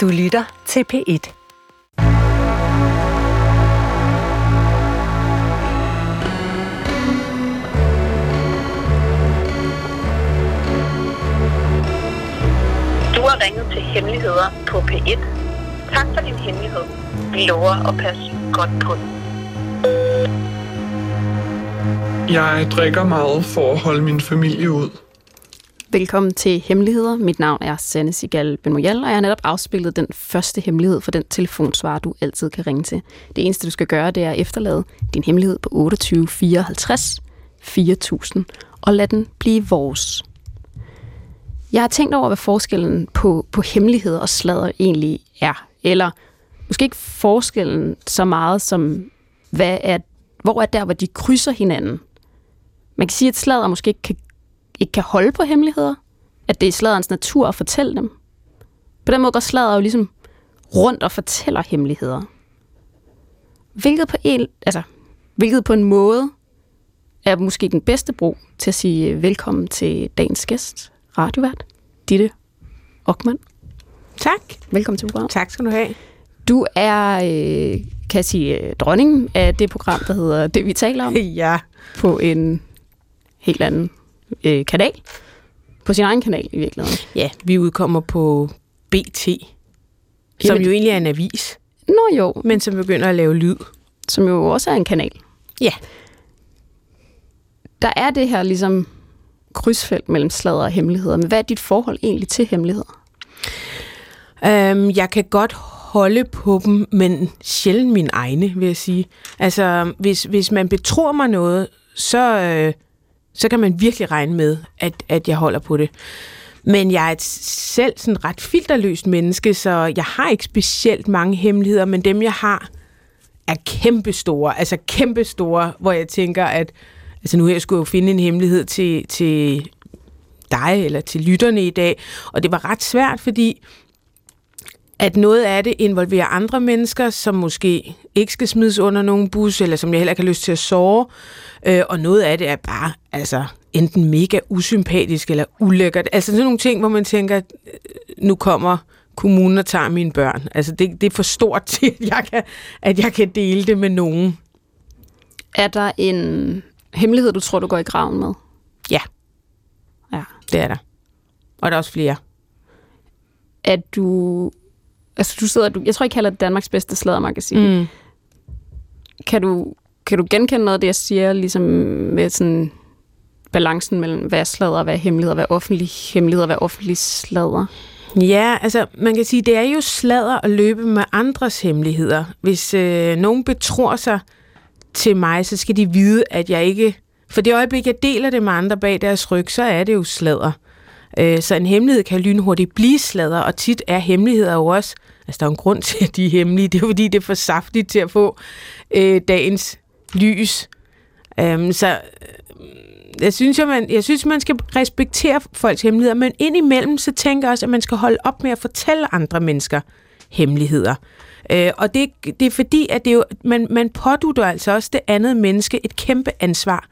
Du lytter til P1. Du har ringet til Hemmeligheder på P1. Tak for din hemmelighed. Vi lover at passe godt på den. Jeg drikker meget for at holde min familie ud. Velkommen til Hemmeligheder. Mit navn er Sanne Sigal Benmoyal, og jeg har netop afspillet den første hemmelighed for den telefonsvar, du altid kan ringe til. Det eneste, du skal gøre, det er at efterlade din hemmelighed på 28 54 4000, og lad den blive vores. Jeg har tænkt over, hvad forskellen på, på hemmeligheder og sladder egentlig er. Eller måske ikke forskellen så meget som, hvad er, hvor er der, hvor de krydser hinanden. Man kan sige, at sladder måske ikke kan, ikke kan holde på hemmeligheder. At det er sladderens natur at fortælle dem. På den måde går sladder jo ligesom rundt og fortæller hemmeligheder. Hvilket på en, altså, hvilket på en måde er måske den bedste brug til at sige velkommen til dagens gæst, radiovært, Ditte Ockmann. Tak. Velkommen til programmet. Tak skal du have. Du er, øh, kan jeg sige, øh, dronningen af det program, der hedder Det, vi taler om, Ja. på en helt anden øh, kanal. På sin egen kanal i virkeligheden. Ja, vi udkommer på BT, som Jamen- jo egentlig er en avis, Nå jo, men som begynder at lave lyd. som jo også er en kanal. Ja. Der er det her ligesom krydsfelt mellem sladder og hemmeligheder. Men hvad er dit forhold egentlig til hemmeligheder? Øhm, jeg kan godt holde på dem, men sjældent mine egne, vil jeg sige. Altså, hvis, hvis man betror mig noget, så, øh, så kan man virkelig regne med, at, at jeg holder på det. Men jeg er et selv sådan ret filterløst menneske, så jeg har ikke specielt mange hemmeligheder, men dem, jeg har, er kæmpestore. Altså kæmpestore, hvor jeg tænker, at altså nu her skulle jeg jo finde en hemmelighed til, til dig eller til lytterne i dag, og det var ret svært, fordi at noget af det involverer andre mennesker, som måske ikke skal smides under nogen bus, eller som jeg heller ikke har lyst til at sove. Øh, og noget af det er bare altså, enten mega usympatisk eller ulækkert. Altså sådan nogle ting, hvor man tænker, øh, nu kommer kommunen og tager mine børn. Altså det, det er for stort til, at jeg, kan, at jeg kan dele det med nogen. Er der en hemmelighed, du tror, du går i graven med? Ja, Ja. det er der. Og der er også flere. At du... Altså, du sidder... Du, jeg tror, jeg kalder det Danmarks bedste sladdermagasin. Mm. Kan, du, kan du genkende noget af det, jeg siger, ligesom med sådan balancen mellem, hvad er sladder, og hvad er hemmeligheder, hvad er offentlig hemmeligheder, hvad er offentlig sladder? Ja, altså man kan sige, det er jo sladder at løbe med andres hemmeligheder. Hvis øh, nogen betror sig til mig, så skal de vide, at jeg ikke... For det øjeblik, jeg deler det med andre bag deres ryg, så er det jo sladder. Øh, så en hemmelighed kan lynhurtigt blive sladder, og tit er hemmeligheder jo også... Altså, der er en grund til, at de er hemmelige. Det er fordi, det er for saftigt til at få øh, dagens lys. Øhm, så øh, jeg synes, at man, jeg synes, man skal respektere folks hemmeligheder, men indimellem, så tænker jeg også, at man skal holde op med at fortælle andre mennesker hemmeligheder. Øh, og det, det er fordi, at det jo, man, man pådutter altså også det andet menneske et kæmpe ansvar.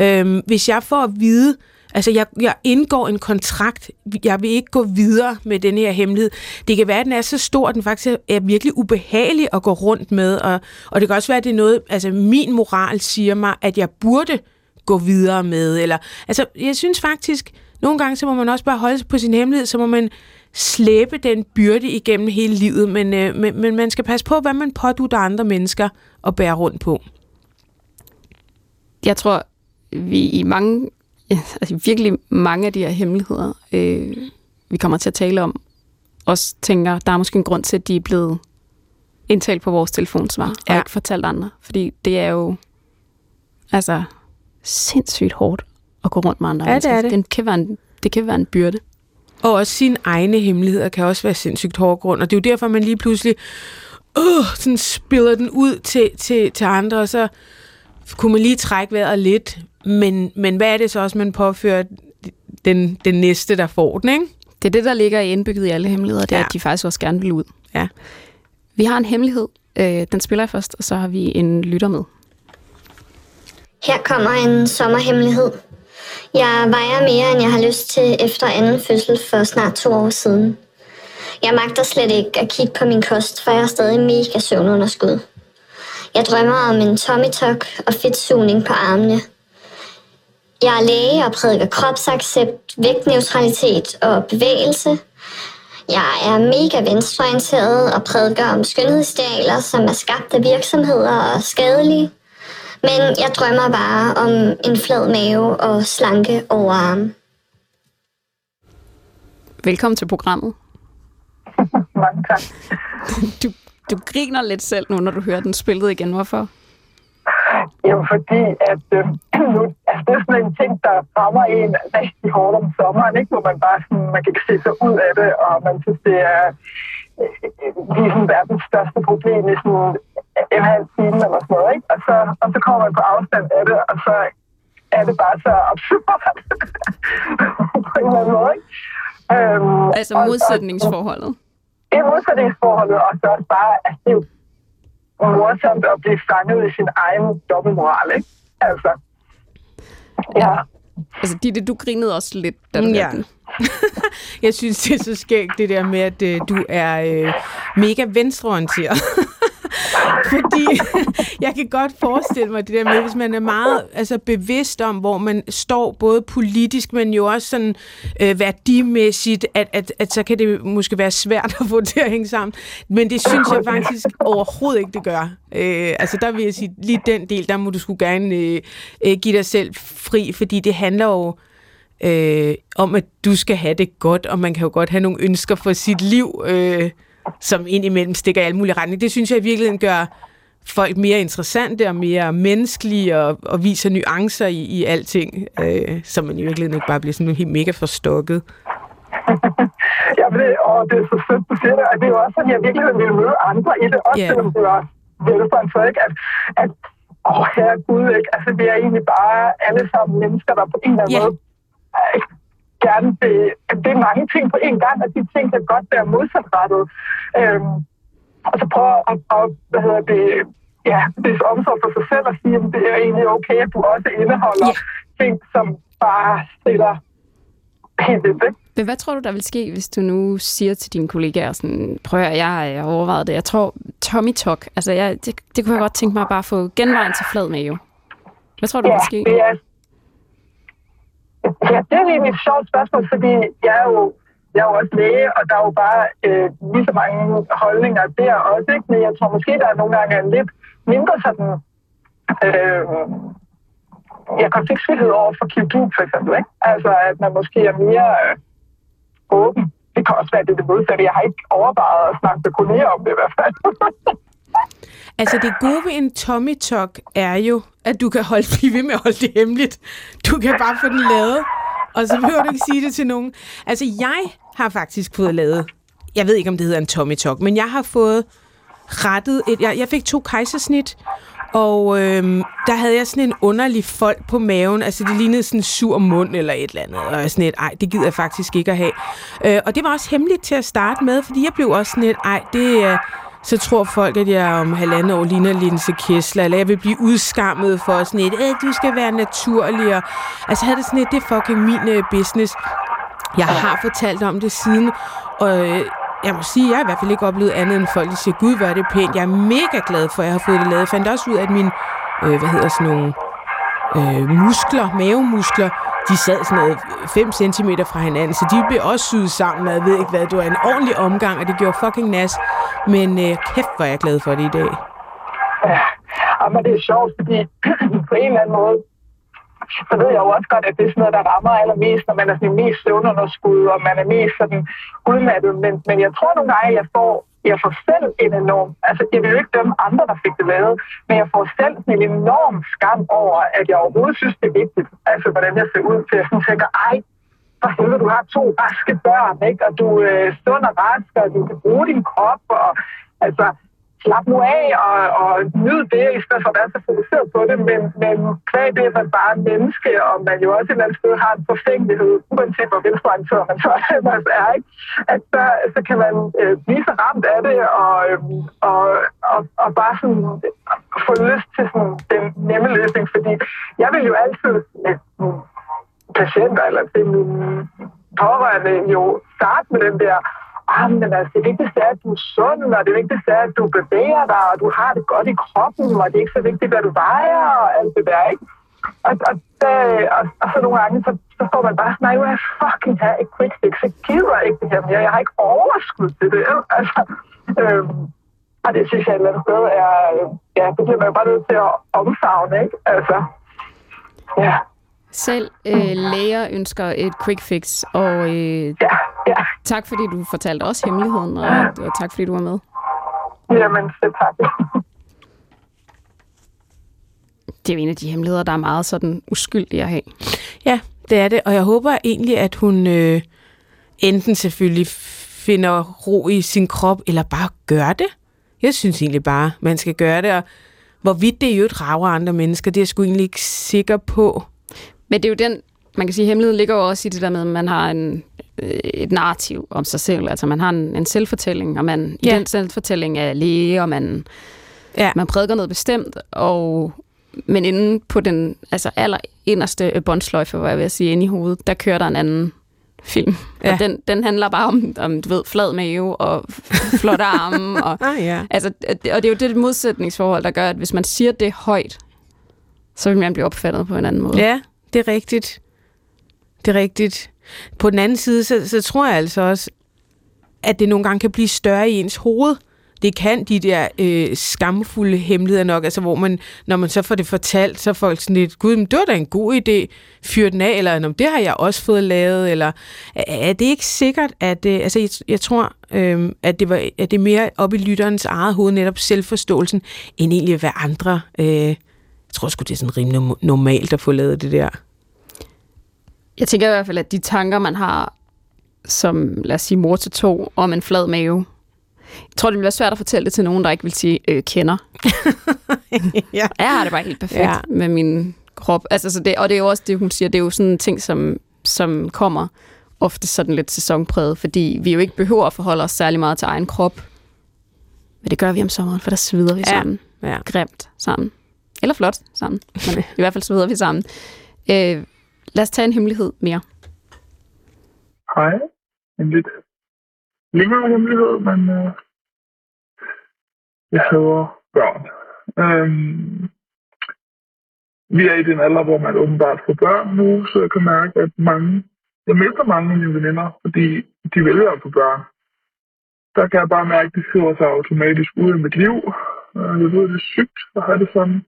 Øhm, hvis jeg får at vide, altså jeg, jeg indgår en kontrakt, jeg vil ikke gå videre med den her hemmelighed. Det kan være, at den er så stor, at den faktisk er- virkelig ubehagelig at gå rundt med, og, og det kan også være, at det er noget, altså min moral siger mig, at jeg burde gå videre med, eller, altså jeg synes faktisk, nogle gange så må man også bare holde sig på sin hemmelighed, så må man slæbe den byrde igennem hele livet, men, øh, men, men man skal passe på, hvad man pådutter andre mennesker at bære rundt på. Jeg tror, vi i mange, ja, altså virkelig mange af de her hemmeligheder, øh, vi kommer til at tale om, også tænker, der er måske en grund til, at de er blevet indtalt på vores telefonsvar, ja. Og ikke fortalt andre. Fordi det er jo altså sindssygt hårdt at gå rundt med andre Ja, det er det. det kan være en, det kan være en byrde. Og også sine egne hemmeligheder kan også være sindssygt hård grund, og det er jo derfor, man lige pludselig øh, sådan spiller den ud til, til, til andre, og så kunne man lige trække vejret lidt, men, men hvad er det så også, man påfører den, den næste, der får den, ikke? Det er det, der ligger indbygget i alle hemmeligheder, det er, Ja. at de faktisk også gerne vil ud. Ja. Vi har en hemmelighed. Øh, den spiller jeg først, og så har vi en lytter med. Her kommer en sommerhemmelighed. Jeg vejer mere, end jeg har lyst til efter anden fødsel for snart to år siden. Jeg magter slet ikke at kigge på min kost, for jeg har stadig mega søvnunderskud. Jeg drømmer om en tummy tuck og fedtsugning på armene. Jeg er læge og prædiker kropsaccept, vægtneutralitet og bevægelse. Jeg er mega venstreorienteret og prædiker om skønhedsidealer, som er skabt af virksomheder og skadelige. Men jeg drømmer bare om en flad mave og slanke overarme. Velkommen til programmet. Mange tak. Du, du griner lidt selv nu, når du hører den spillet igen. Hvorfor? Jamen fordi, at øh, nu, altså, det er sådan en ting, der rammer en rigtig hårdt om sommeren, ikke? hvor man bare sådan, man kan se sig ud af det, og man synes, det er øh, ligesom verdens største problem i sådan en halv time eller sådan noget. Ikke? Og, så, og så kommer man på afstand af det, og så er det bare så absurd på en eller anden måde. Ikke? Øhm, Altså og- og- modsætningsforholdet. det er modsætningsforholdet, og så også bare, altså det er jo morsomt at blive fanget i sin egen dobbeltmoral, ikke? Altså, ja. Altså, Ditte, du grinede også lidt, da du Ja. hørte den. Jeg synes, det er så skægt, det der med, at øh, du er øh, mega venstreorienteret. Fordi jeg kan godt forestille mig det der med, hvis man er meget altså, bevidst om, hvor man står både politisk, men jo også sådan øh, værdimæssigt, at, at, at så kan det måske være svært at få det at hænge sammen. Men det synes jeg faktisk overhovedet ikke, det gør. Øh, altså der vil jeg sige, lige den del, der må du skulle gerne øh, øh, give dig selv fri, fordi det handler jo øh, om, at du skal have det godt, og man kan jo godt have nogle ønsker for sit liv, øh, som indimellem stikker i alle mulige retninger. Det synes jeg i virkeligheden gør folk mere interessante og mere menneskelige og, og viser nuancer i, i alting, øh, så man i virkeligheden ikke bare bliver sådan helt mega forstokket. Ja, men det, og det er så sødt, du siger det, og det er jo også sådan, jeg virkelig vil møde andre i det, også yeah. selvom det var velfærd, ikke? At, at åh, herre Gud, ikke? Altså, vi er egentlig bare alle sammen mennesker, der på en eller anden Ja. måde gerne vil, at det er mange ting på en gang, og de ting kan godt være modsatrettet. Øhm, og så prøve at, at, hvad hedder det, ja, det er omsorg for sig selv at sige, at det er egentlig okay, at du også indeholder Ja. ting, som bare stiller helt ikke? Men hvad tror du, der vil ske, hvis du nu siger til dine kollegaer, sådan, prøv at jeg har overvejet det. Jeg tror, Tommy Talk, altså jeg, det, det kunne jeg godt tænke mig at bare få genvejen til flad mave. Hvad tror du, der vil ske? det er, ja, det er egentlig et sjovt spørgsmål, fordi jeg er jo, jeg er jo også læge, og der er jo bare øh, lige så mange holdninger der også, ikke? Men jeg tror måske, der er nogle gange en lidt mindre sådan, øh, ja, konfliktfrihed over for kirurgi, for eksempel, ikke? Altså, at man måske er mere øh, åben. Det kan også være, det er det modsatte. Jeg har ikke overvejet at snakke med kolleger om det i hvert fald. Altså det gode ved en Tommy Talk er jo, at du kan holde, blive ved med at holde det hemmeligt. Du kan bare få den lavet, og så behøver du ikke sige det til nogen. Altså jeg har faktisk fået lavet, jeg ved ikke om det hedder en Tommy Talk, men jeg har fået rettet et, jeg, jeg fik to kejsersnit, og øhm, der havde jeg sådan en underlig fold på maven, altså det lignede sådan en sur mund eller et eller andet, og jeg sådan et, ej, det gider jeg faktisk ikke at have. Øh, og det var også hemmeligt til at starte med, fordi jeg blev også sådan et, ej, det øh, så tror folk, at jeg om halvandet år ligner Linse Kessler, eller jeg vil blive udskammet for sådan et, at du skal være naturlig, og altså havde det sådan et, det er fucking min øh, business. Jeg har fortalt om det siden, og øh, jeg må sige, jeg har i hvert fald ikke oplevet andet end folk, der siger, gud, hvor er det pænt. Jeg er mega glad for, at jeg har fået det lavet. Jeg fandt også ud af, at mine, øh, hvad hedder sådan nogle, øh, muskler, mavemuskler, de sad sådan noget øh, 5 cm fra hinanden, så de blev også syet sammen, og jeg ved ikke hvad, det var en ordentlig omgang, og det gjorde fucking nas. Men øh, kæft, hvor er jeg glad for det i dag. Ja, men det er sjovt, fordi på en eller anden måde, så ved jeg jo også godt, at det er sådan noget, der rammer allermest, når man er sådan mest søvnunderskud, og man er mest sådan udmattet. Men, men jeg tror nogle gange, at jeg får, jeg får selv en enorm, altså jeg vil jo ikke dømme andre, der fik det lavet, men jeg får selv en enorm skam over, at jeg overhovedet synes, det er vigtigt, altså hvordan jeg ser ud til, at jeg tænker, ej, for helvede, du har to raske børn, ikke? og du er øh, sund og rask, og du kan bruge din krop, og altså, slap nu af og, og nyd det, i stedet for at være så fokuseret på det, men, men kvæg det, at man bare er menneske, og man jo også et eller andet sted har en forfængelighed, uanset hvor venstreorienteret man så ellers er, ikke? at så, så kan man øh, blive så ramt af det, og, øh, og, og, og bare sådan øh, få lyst til sådan den nemme løsning, fordi jeg vil jo altid med patienter eller til mine pårørende jo starte med den der ah, men altså, det vigtigste er, at du er sund, og det vigtigste er, at du bevæger dig, og du har det godt i kroppen, og det er ikke så vigtigt, hvad du vejer, og alt det der, ikke? Og, og, det, og, og så nogle gange, så, så får man bare sådan, nej, jeg fucking have et quick fix, jeg gider ikke det her mere, jeg har ikke overskud til det, altså, øhm, og det synes jeg, et sted er, ja, det bliver man jo bare nødt til at omfavne, ikke? Altså, ja. Selv øh, læger ønsker et quick fix, og øh, ja. Tak fordi du fortalte os hemmeligheden, og, og tak fordi du var med. Jamen, så tak. Det er jo en af de hemmeligheder, der er meget sådan uskyldige at have. Ja, det er det, og jeg håber egentlig, at hun øh, enten selvfølgelig finder ro i sin krop, eller bare gør det. Jeg synes egentlig bare, man skal gøre det, og hvorvidt det i øvrigt rager andre mennesker, det er jeg sgu egentlig ikke sikker på. Men det er jo den, man kan sige, hemmeligheden ligger jo også i det der med, at man har en, øh, et narrativ om sig selv. Altså man har en, en selvfortælling, og man ja. I den selvfortælling er læge, og man, Ja. man prædiker noget bestemt, og men inde på den altså aller inderste båndsløjfe, hvor jeg vil sige, inde i hovedet, der kører der en anden film. Ja. Og den, den handler bare om, om, du ved, flad mave og flotte arme. Og, Ah, ja. altså, det- og det er jo det modsætningsforhold, der gør, at hvis man siger det højt, så vil man blive opfattet på en anden måde. Ja, det er rigtigt. Det er rigtigt. På den anden side, så, så tror jeg altså også, at det nogle gange kan blive større i ens hoved. Det kan de der øh, skamfulde hemmeligheder nok, altså hvor man, når man så får det fortalt, så er folk sådan lidt, gud, men det var da en god idé, fyr den af, eller det har jeg også fået lavet, eller er- det ikke sikkert, at, øh, altså jeg, jeg tror, øh, at, det var, at det er mere op i lytterens eget hoved, netop selvforståelsen, end egentlig hvad andre, øh, jeg tror sgu, det er sådan rimelig normalt at få lavet det der. Jeg tænker i hvert fald, at de tanker, man har som, lad os sige, mor til to, om en flad mave, jeg tror, det vil være svært at fortælle det til nogen, der ikke vil sige, øh, kender. ja. Jeg har det bare helt perfekt Ja. ja. med min krop. Altså, så det, og det er jo også det, hun siger, det er jo sådan en ting, som, som kommer ofte sådan lidt sæsonpræget, fordi vi jo ikke behøver at forholde os særlig meget til egen krop. Men det gør vi om sommeren, for der sveder vi Ja. sammen. ja. Grimt sammen. Eller flot sammen. Men i hvert fald sveder vi sammen. Øh, lad os tage en hemmelighed mere. Hej. En lidt længere hemmelighed, men øh, jeg hader børn. Øhm, vi er i den alder, hvor man åbenbart får børn nu, så jeg kan mærke, at mange, jeg mister mange af mine veninder, fordi de vælger at få børn. Der kan jeg bare mærke, at de skriver sig automatisk ud af mit liv. Øh, jeg ved, det er sygt at have det sådan.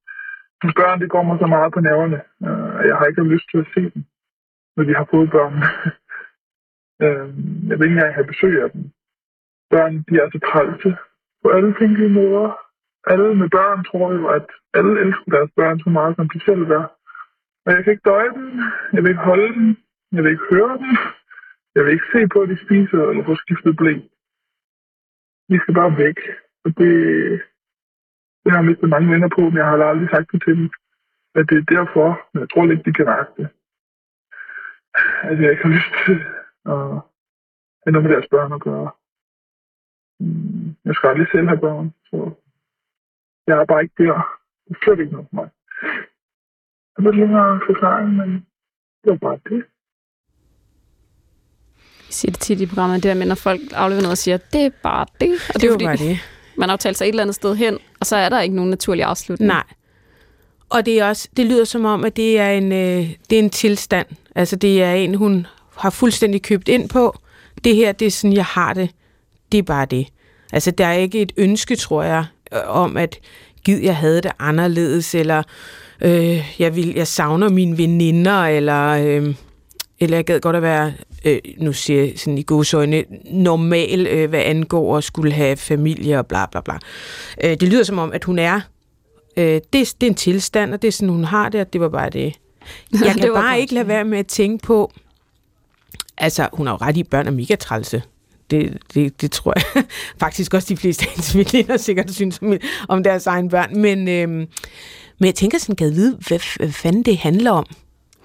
Men børn, det går mig så meget på nerverne. Øh, jeg har ikke lyst til at se dem, når de har fået børn. Øh, jeg vil ikke engang have besøg af dem. Børn, de er så trælse på alle tænkelige måder. Alle med børn tror jo, at alle elsker deres børn så meget, som de selv gør. Og jeg kan ikke døje dem. Jeg vil ikke holde dem. Jeg vil ikke høre dem. Jeg vil ikke se på, at de spiser eller får skiftet blæ. De skal bare væk. Og det, det har jeg mistet mange venner på, men jeg har aldrig sagt det til dem. At det er derfor, men jeg tror lidt, de kan mærke det. Altså, jeg ikke har lyst til at have noget med deres børn at gøre. Mm, Jeg skal aldrig selv have børn, så jeg er bare ikke der. Det er slet ikke noget for mig. Det var lidt længere forklaring, men det var bare det. Jeg siger det tit i programmet, det der med, når folk afleverer noget og siger, det er bare det. Og Det, det er var fordi, bare det man har sig et eller andet sted hen, og så er der ikke nogen naturlig afslutning. Nej. Og det, er også, det lyder som om, at det er, en, øh, det er en tilstand. Altså det er en, hun har fuldstændig købt ind på. Det her, det er sådan, jeg har det. Det er bare det. Altså der er ikke et ønske, tror jeg, øh, om at gid, jeg havde det anderledes, eller øh, jeg, vil, jeg savner mine veninder, eller, øh, eller jeg gad godt at være, øh, nu siger jeg sådan i godsøjne, normal, øh, hvad angår at skulle have familie og bla bla bla. Øh, det lyder som om, at hun er Øh, det, det er en tilstand, og det er sådan, hun har det, og det var bare det. Jeg Det kan var bare godt. ikke lade være med at tænke på, altså, hun har jo ret i, børn er mega trælse. Det, det, det tror jeg faktisk også de fleste af hendes veninder sikkert synes om, om deres egen børn. Men, øhm, men jeg tænker sådan, kan jeg vide, hvad, hvad fanden det handler om?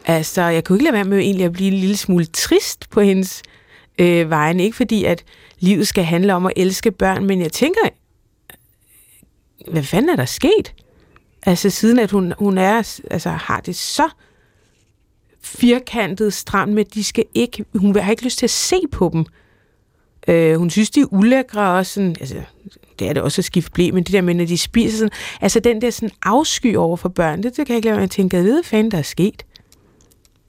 Altså, jeg kunne ikke lade være med egentlig at blive en lille smule trist på hendes øh, vegne. Ikke fordi, at livet skal handle om at elske børn, men jeg tænker, hvad fanden er der sket? Altså siden at hun, hun er, altså, har det så firkantet stramt med, at de skal ikke, hun har ikke lyst til at se på dem. Øh, hun synes, de er ulækre og Sådan, altså, det er det også at skifte blæ, men det der med, når de spiser sådan, altså den der sådan afsky over for børn, det, det kan jeg ikke lade være at tænke, jeg ved fanden, der er sket.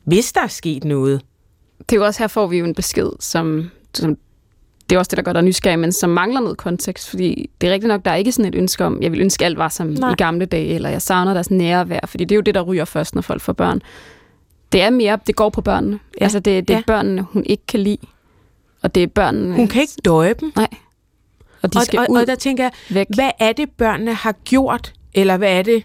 Hvis der er sket noget. Det er jo også her, får vi jo en besked, som, som det er også det, der gør dig nysgerrig, men som mangler noget kontekst, fordi det er rigtigt nok, der er ikke sådan et ønske om, jeg vil ønske alt var som Nej. i gamle dage, eller jeg savner deres nærvær, fordi det er jo det, der ryger først, når folk får børn. Det er mere, det går på børnene. Ja. Altså, det, det er ja. børnene, hun ikke kan lide, og det er børnene... Hun kan ikke døje dem. Nej. Og, de skal og, ud og der tænker jeg, væk. hvad er det, børnene har gjort, eller hvad er det,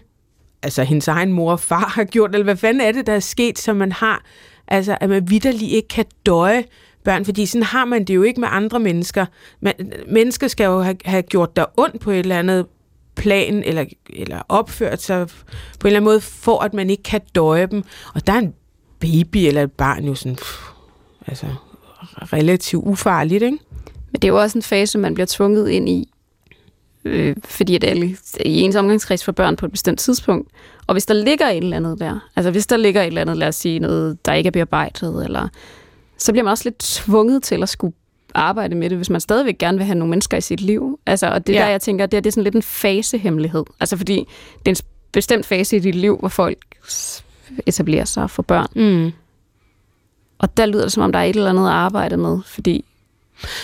altså hendes egen mor og far har gjort, eller hvad fanden er det, der er sket, som man har, altså at man vidderlig ikke kan døje børn, fordi sådan har man det jo ikke med andre mennesker. Man, mennesker skal jo have, have gjort dig ondt på et eller andet plan, eller, eller opført sig på en eller anden måde, for at man ikke kan døje dem. Og der er en baby eller et barn jo sådan, pff, altså relativt ufarligt, ikke? Men det er jo også en fase, man bliver tvunget ind i, øh, fordi at alle i ens omgangskreds for børn på et bestemt tidspunkt. Og hvis der ligger et eller andet der, altså hvis der ligger et eller andet, lad os sige noget, der ikke er bearbejdet, eller så bliver man også lidt tvunget til at skulle arbejde med det, hvis man stadigvæk gerne vil have nogle mennesker i sit liv. Altså, og det ja. der, jeg tænker, det er, det er sådan lidt en fasehemmelighed. Altså, fordi det er en bestemt fase i dit liv, hvor folk etablerer sig for børn. Mm. Og der lyder det, som om der er et eller andet at arbejde med, fordi...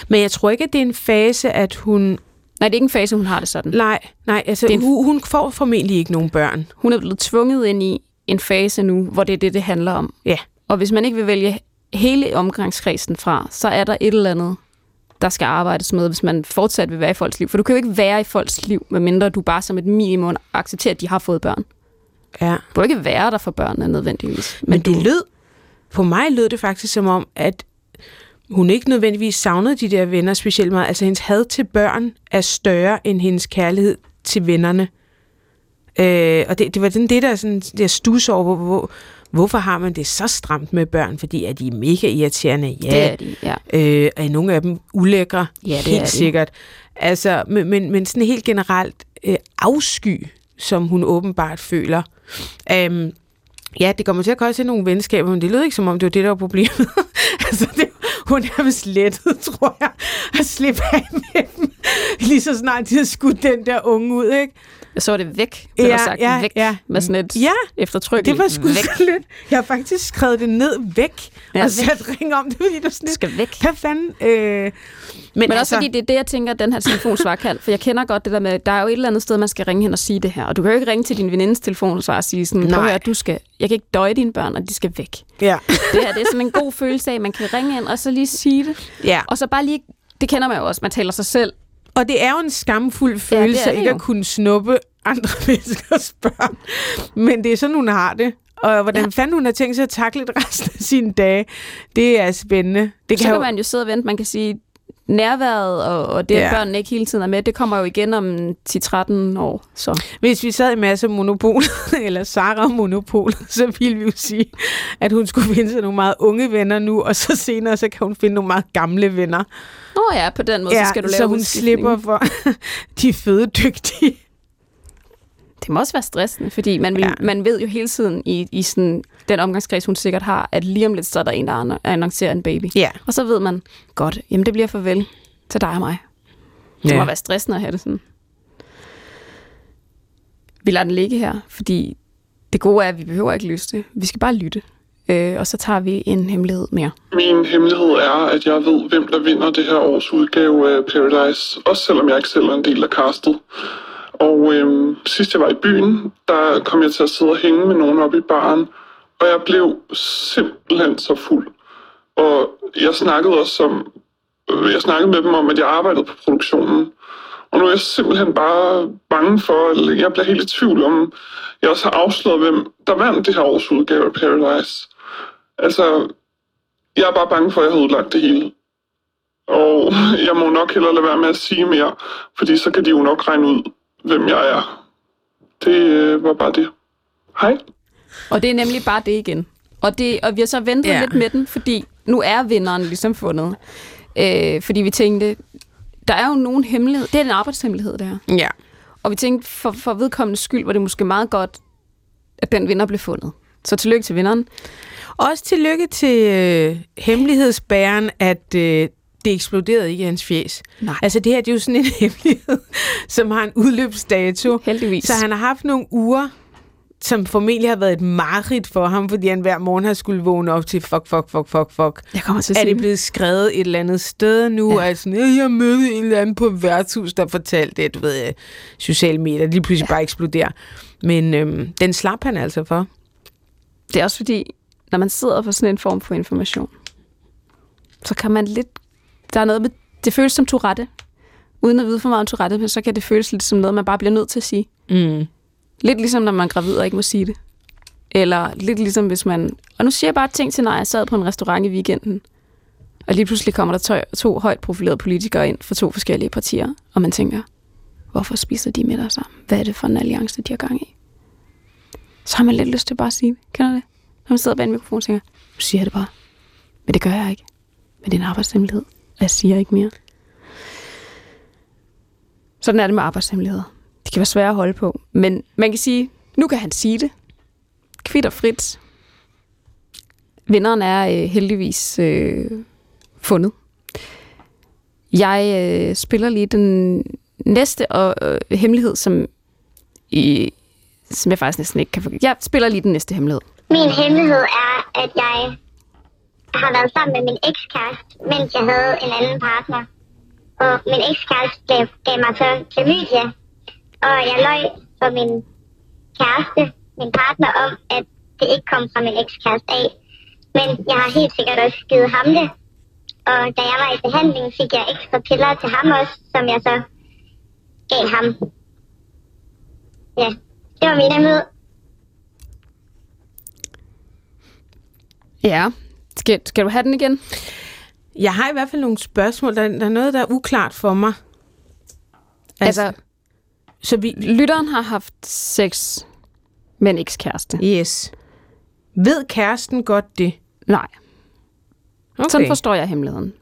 Men jeg tror ikke, at det er en fase, at hun... Nej, det er ikke en fase, hun har det sådan. Nej, nej altså, en... hun, hun får formentlig ikke nogen børn. Hun er blevet tvunget ind i en fase nu, hvor det er det, det handler om. Ja. Og hvis man ikke vil vælge hele omgangskredsen fra, så er der et eller andet, der skal arbejdes med, hvis man fortsat vil være i folks liv. For du kan jo ikke være i folks liv, medmindre du bare som et minimum accepterer, at de har fået børn. Ja. Du kan ikke være der for børnene nødvendigvis. Men, men det du... lød, på mig lød det faktisk som om, at hun ikke nødvendigvis savnede de der venner specielt meget. Altså hendes had til børn er større end hendes kærlighed til vennerne. Øh, og det, det var den, det der, sådan, der stus over, hvor, hvor, hvorfor har man det så stramt med børn? Fordi er de mega irriterende? Ja. Det er de, ja. Øh, er nogle af dem ulækre? Ja, det helt er de. sikkert. Altså, men, men, men sådan helt generelt øh, afsky, som hun åbenbart føler. Um, ja, det kommer til at koste nogle venskaber, men det lød ikke som om, det var det, der var problemet. altså, det, hun er vist lettet, tror jeg, at slippe af med dem. Lige så snart de har skudt den der unge ud, ikke? Så var det væk, blev ja, sagt. Ja, væk ja. med sådan et ja, eftertryk. Det var sgu så lidt. Jeg har faktisk skrevet det ned væk, Ja, og væk. sat ring om det, fordi det var sådan lidt, skal væk. hvad fanden? Øh, men, Men altså, også fordi det er det, jeg tænker, at den her telefonsvar kan. For jeg kender godt det der med, der er jo et eller andet sted, man skal ringe hen og sige det her. Og du kan jo ikke ringe til din venindes telefonsvar og sige sådan, at Nej. høre, du skal, jeg kan ikke døje dine børn, og de skal væk. Ja. Det her det er sådan en god følelse af, at man kan ringe ind og så lige sige det. ja. Og så bare lige, det kender man jo også, man taler sig selv. Og det er jo en skamfuld det følelse ja, det ikke jo. at kunne snuppe andre menneskers børn. Men det er sådan, hun har det. Og hvordan ja. fanden hun har tænkt sig at takle det resten af sine dage, det er spændende. Det Så kan jo- man jo sidde og vente, man kan sige, nærværet og, og det, at Ja. børnene ikke hele tiden er med, det kommer jo igen om 10-13 år. Så. Hvis vi sad i masse monopol, eller Sarah monopol, så ville vi jo sige, at hun skulle finde sig nogle meget unge venner nu, og så senere, så kan hun finde nogle meget gamle venner. Nå ja, på den måde, så skal du lave så hun slipper for de fødedygtige. Det må også være stressende, fordi man, vil, ja. Man ved jo hele tiden i, i sådan, den omgangskreds, hun sikkert har, at lige om lidt, så er der en, der anno- annoncerer en baby. Ja. Og så ved man, godt, jamen det bliver farvel til dig og mig. Det Ja. må være stressende at have det sådan. Vi lader den ligge her, fordi det gode er, at vi behøver ikke løse det. Vi skal bare lytte. Øh, og så tager vi en hemmelighed mere. Min hemmelighed er, at jeg ved, hvem der vinder det her års udgave af Paradise. Også selvom jeg ikke selv er en del af castet. Og øh, sidst jeg var i byen, der kom jeg til at sidde og hænge med nogen oppe i baren. Og jeg blev simpelthen så fuld. Og jeg snakkede også om, øh, jeg snakkede med dem om, at jeg arbejdede på produktionen. Og nu er jeg simpelthen bare bange for, eller jeg bliver helt i tvivl om, jeg også har afsløret, hvem der vandt det her års udgave af Paradise. Altså, jeg er bare bange for, at jeg har udlagt det hele. Og jeg må nok hellere lade være med at sige mere, fordi så kan de jo nok regne ud, hvem jeg er. Det øh, var bare det. Hej. Og det er nemlig bare det igen. Og, det, og vi har så ventet ja. Lidt med den, fordi nu er vinderen ligesom fundet. Øh, fordi vi tænkte, der er jo nogen hemmelighed. Det er en arbejdshemmelighed, det her. Ja. Og vi tænkte, for, for vedkommende skyld var det måske meget godt, at den vinder blev fundet. Så tillykke til vinderen. Også tillykke til øh, hemmelighedsbæren, at øh, det eksploderede ikke i hans fjes. Nej. Altså det her, det er jo sådan en hemmelighed, som har en udløbsdato. Heldigvis. Så han har haft nogle uger, som formentlig har været et mareridt for ham, fordi han hver morgen har skulle vågne op til, fuck, fuck, fuck, fuck, fuck. Jeg kommer til at Er det blevet skrevet et eller andet sted nu? Ja. Altså, "Øh, jeg mødte en eller anden på værtshus, der fortalte det, du ved, øh, sociale medier, lige pludselig ja. bare eksploderer. Men øhm, den slap han altså for. Det er også fordi, når man sidder på sådan en form for information, så kan man lidt... Der er noget med... Det føles som Tourette. Uden at vide for meget om Tourette, men så kan det føles lidt som noget, man bare bliver nødt til at sige. Mm. Lidt ligesom, når man er gravid og ikke må sige det. Eller lidt ligesom, hvis man... Og nu siger jeg bare ting til, når jeg sad på en restaurant i weekenden. Og lige pludselig kommer der to, to højt profilerede politikere ind fra to forskellige partier. Og man tænker, hvorfor spiser de middag sammen? Hvad er det for en alliance, de har gang i? Så har man lidt lyst til bare at sige. Kender du det? Når man sidder bag en mikrofon og tænker, nu siger jeg det bare. Men det gør jeg ikke. Men det er en arbejdshemmelighed. Og jeg siger ikke mere. Sådan er det med arbejdshemmeligheder. Det kan være svært at holde på. Men man kan sige, nu kan han sige det. Kvitt og frit. Vinderen er øh, heldigvis øh, fundet. Jeg øh, spiller lige den næste og, øh, hemmelighed, som, i, som jeg faktisk næsten ikke kan forklare. Jeg spiller lige den næste hemmelighed. Min hemmelighed er, at jeg har været sammen med min ekskæreste, mens jeg havde en anden partner. Og min ekskæreste gav, gav mig så klamydia. Og jeg løj for min kæreste, min partner, om, at det ikke kom fra min ekskæreste af. Men jeg har helt sikkert også givet ham det. Og da jeg var i behandling, fik jeg ekstra piller til ham også, som jeg så gav ham. Ja, det var min hemmelighed. Ja. Skal, skal du have den igen? Jeg har i hvert fald nogle spørgsmål. Der, der er noget, der er uklart for mig. Altså, så vi... lytteren har haft sex med en ekskæreste. Yes. Ved kæresten godt det? Nej, Okay. sådan forstår jeg hemmeligheden.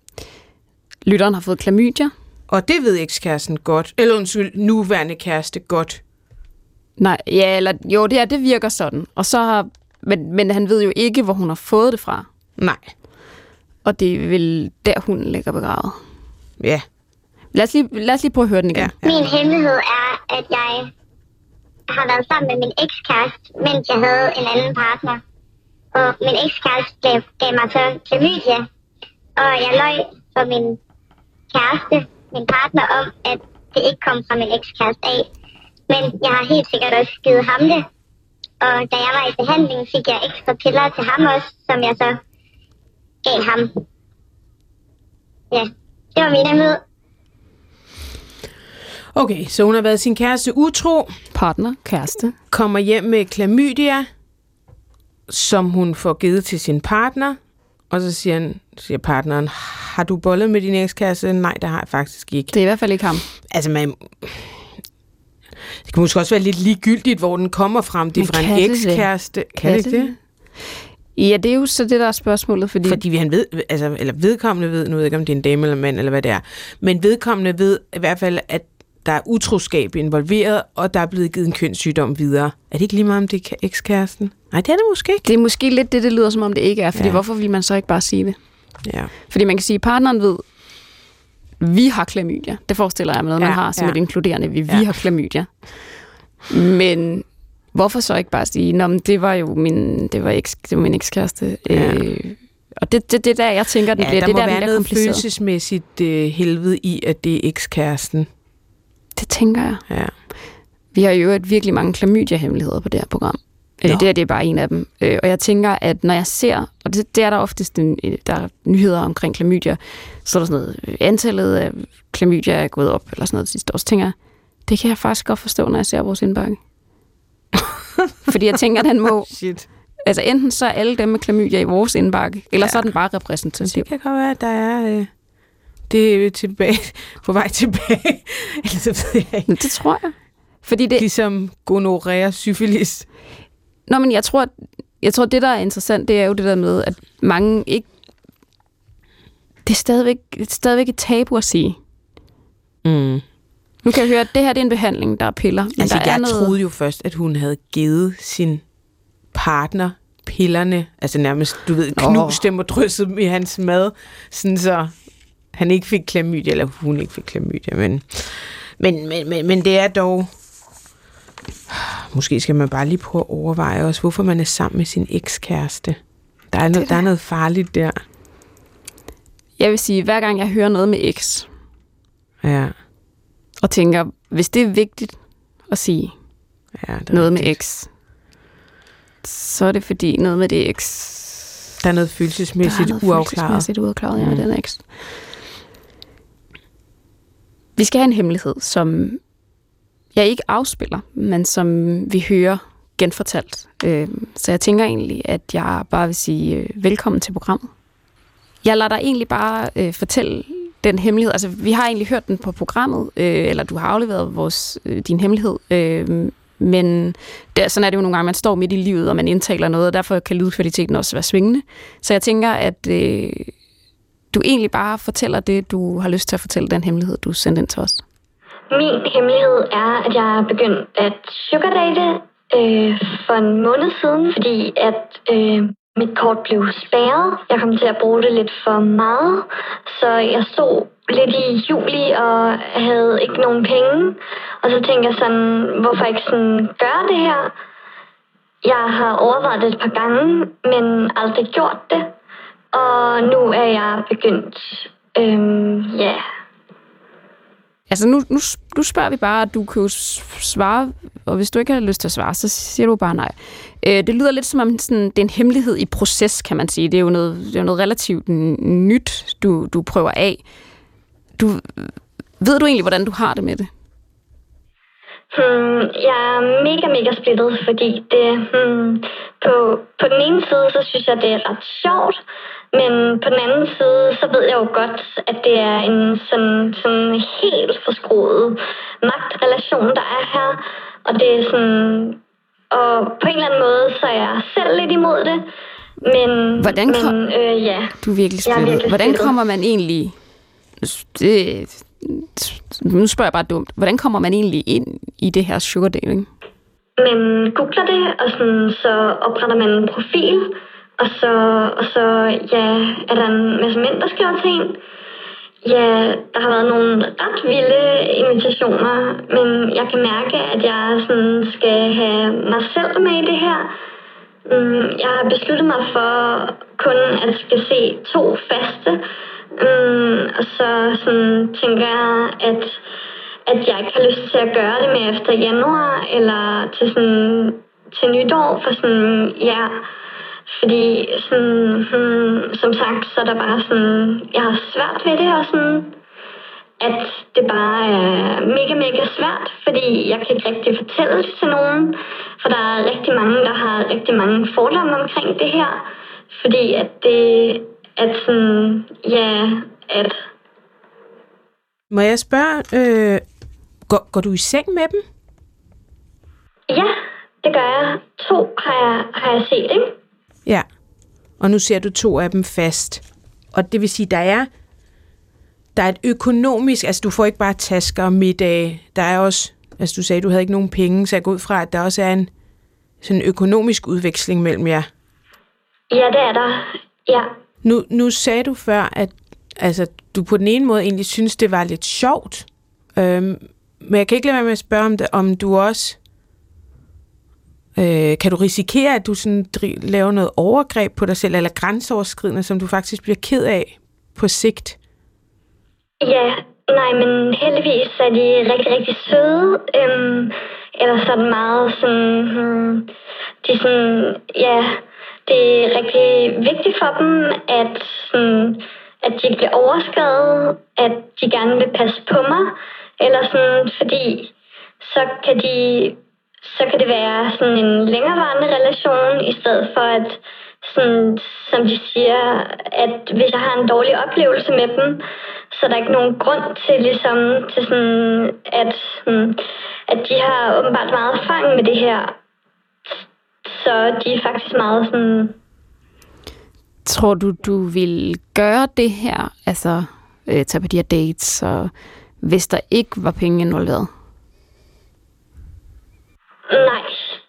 Lytteren har fået klamydia. Og det ved ekskæresten godt. Eller undskyld, nuværende kæreste godt. Nej, ja, eller jo, det er, det virker sådan. Og så har, men, men han ved jo ikke, hvor hun har fået det fra. Nej. Og det er vel der, hun ligger begravet. Ja. Lad os lige, lad os lige prøve at høre den igen. Ja. Min hemmelighed er, at jeg har været sammen med min ekskæreste, mens jeg havde en anden partner. Og min ekskæreste gav, gav mig så klamydia. Og jeg løj for min kæreste, min partner, om, at det ikke kom fra min ekskæreste af. Men jeg har helt sikkert også givet ham det. Og da jeg var i behandling, fik jeg ekstra piller til ham også, som jeg så gav ham. Ja, det var min hemmelighed. Okay, så hun har været sin kæreste utro, Partner, kæreste. kommer hjem med klamydia, som hun får givet til sin partner, og så siger, han, siger partneren, har du bollet med din ekskæreste? Nej, det har jeg faktisk ikke. Det er i hvert fald ikke ham. Altså, man... Det kan måske også være lidt ligegyldigt, hvor den kommer frem. Det er fra en kan ekskæreste. Kan, det det? Ja, det er jo så det, der er spørgsmålet, fordi... Fordi vi han ved, altså, eller vedkommende ved, nu ved jeg ikke, om det er en dame eller mand, eller hvad det er, men vedkommende ved i hvert fald, at der er utroskab involveret, og der er blevet givet en kønssygdom videre. Er det ikke lige meget, om det er ekskæresten? Nej, det er det måske ikke. Det er måske lidt det, det lyder som om det ikke er, fordi Ja. hvorfor vil man så ikke bare sige det? Ja. Fordi man kan sige, at partneren ved, vi har klamydia. Det forestiller jeg mig noget, man Ja, har som ja. et inkluderende, vi, vi Ja. har klamydia. Men hvorfor så ikke bare sige, Nå, men det var jo min, det var eks, det var min ekskæreste. Ja. Øh, og det, det, det der, jeg tænker, den ja, bliver, der det må der, være bliver noget følelsesmæssigt øh, helvede i, at det er ekskæresten. Det tænker jeg. Ja. Vi har jo et virkelig mange klamydia-hemmeligheder på det her program. Øh. Det her det er bare en af dem. Øh, Og jeg tænker, at når jeg ser, og det, det er der oftest en, der er nyheder omkring klamydia, så er der sådan noget, øh, antallet af klamydia er gået op, eller sådan noget sidste år. Så tænker jeg, det kan jeg faktisk godt forstå, når jeg ser vores indbakke. Fordi jeg tænker, at den må, Shit. altså enten så er alle dem med klamydia i vores indbakke, eller Ja. så er den bare Men repræsentativ. det kan godt være, at der er... Øh, det er tilbage, på vej tilbage. Eller så ved jeg ikke. Men det tror jeg. Fordi det, Ligesom gonorrhea, syfilis. Nå, men jeg tror, jeg tror, det, der er interessant, det er jo det der med, at mange ikke... Det er stadigvæk, det er stadigvæk et tabu at sige. Mm. Nu kan jeg høre, at det her det er en behandling, der er piller. Men Altså, der er jeg noget... troede jo først, at hun havde givet sin partner pillerne, altså nærmest, du ved, knust dem og drysset dem i hans mad, sådan så han ikke fik klamydia, eller hun ikke fik klamydia, men, men, men, men, men det er dog... Måske skal man bare lige prøve at overveje også, hvorfor man er sammen med sin ekskæreste. Der er, noget, der er noget farligt der. Jeg vil sige, hver gang jeg hører noget med eks, Ja, og tænker, hvis det er vigtigt at sige ja det er noget med rigtigt. eks, så er det fordi noget med det eks... Der er noget Der følelsesmæssigt er noget uafklaret. følelsesmæssigt uafklaret, ja, med Mm. den eks. Vi skal have en hemmelighed, som jeg ikke afspiller, men som vi hører genfortalt. Øh, Så jeg tænker egentlig, at jeg bare vil sige øh, velkommen til programmet. Jeg lader dig egentlig bare øh, fortælle den hemmelighed. Altså, vi har egentlig hørt den på programmet, øh, eller du har afleveret vores, øh, din hemmelighed, øh, men der, sådan er det jo nogle gange, man står midt i livet, og man indtaler noget, og derfor kan lydkvaliteten også være svingende. Så jeg tænker, at øh, du egentlig bare fortæller det, du har lyst til at fortælle, den hemmelighed, du sendte ind til os. Min hemmelighed er, at jeg er begyndt at sugardate øh, for en måned siden, fordi at øh, mit kort blev spærret. Jeg kom til at bruge det lidt for meget, så jeg stod lidt i juli og havde ikke nogen penge. Og så tænkte jeg sådan, hvorfor ikke sådan gøre det her? Jeg har overvejet det et par gange, men aldrig gjort det. Og nu er jeg begyndt, øhm, ja, Altså nu, nu, nu spørger vi bare, at du kan jo svare, og hvis du ikke har lyst til at svare, så siger du bare nej. Øh, det lyder lidt som om, sådan, det er en hemmelighed i proces, kan man sige. Det er jo noget, det er noget relativt nyt, du, du prøver af. Du, ved du egentlig, hvordan du har det med det? Hmm, jeg er mega, mega splittet, fordi det, hmm, på, på den ene side, så synes jeg, det er ret sjovt, men på den anden side, så ved jeg jo godt, at det er en sådan, sådan helt forskruet magtrelation, der er her, og det er sådan, og på en eller anden måde, så er jeg selv lidt imod det, men, Hvordan kom- men øh, ja. Du er virkelig Jeg splittet. virkelig Hvordan splittet. kommer man egentlig... Det, nu spørger jeg bare dumt. Hvordan kommer man egentlig ind i det her sugar dating? Man googler det, og sådan, så opretter man en profil, og så, og så ja, er der en masse mænd, der skriver til en. Ja, der har været nogle ret vilde invitationer, men jeg kan mærke, at jeg sådan skal have mig selv med i det her. Mm, Jeg har besluttet mig for kun at skal se to faste, mm, og så sådan tænker jeg, at at jeg ikke har lyst til at gøre det mere efter januar, eller til, sådan, til nytår, for sådan, ja, fordi sådan, hmm, som sagt, så er der bare sådan, jeg har svært ved det, og sådan, at det bare er mega, mega svært, fordi jeg kan ikke rigtig fortælle det til nogen, for der er rigtig mange, der har rigtig mange fordomme omkring det her, fordi at det, at sådan, ja, at Må jeg spørge, øh, går, går du i seng med dem? Ja, det gør jeg. To har jeg, har jeg set, ikke? Og nu ser du to af dem fast. Og det vil sige, der er, der er et økonomisk, altså du får ikke bare tasker og middag, der er også, altså du sagde, du havde ikke nogen penge, så jeg går ud fra, at der også er en sådan økonomisk udveksling mellem jer. Ja, det er der. Ja. Nu, nu sagde du før, at altså, du på den ene måde egentlig synes, det var lidt sjovt. Øhm, men jeg kan ikke lade være med at spørge om, det, om du også... Øh, kan du risikere, at du sådan dri- laver noget overgreb på dig selv, eller grænseoverskridende, som du faktisk bliver ked af på sigt? Ja, nej, men heldigvis er de rigtig, rigtig søde. Øhm, eller sådan meget sådan... Hmm, de sådan... Ja, det er rigtig vigtigt for dem, at, sådan, at de ikke bliver overskrevet, at de gerne vil passe på mig. Eller sådan, fordi så kan de så kan det være sådan en længerevarende relation, i stedet for at, sådan, som de siger, at hvis jeg har en dårlig oplevelse med dem, så er der ikke nogen grund til, ligesom, til sådan, at, at de har åbenbart meget erfaring med det her. Så de er faktisk meget sådan, Tror du, du vil gøre det her, altså øh, tage på de her dates, og hvis der ikke var penge involveret? Nej,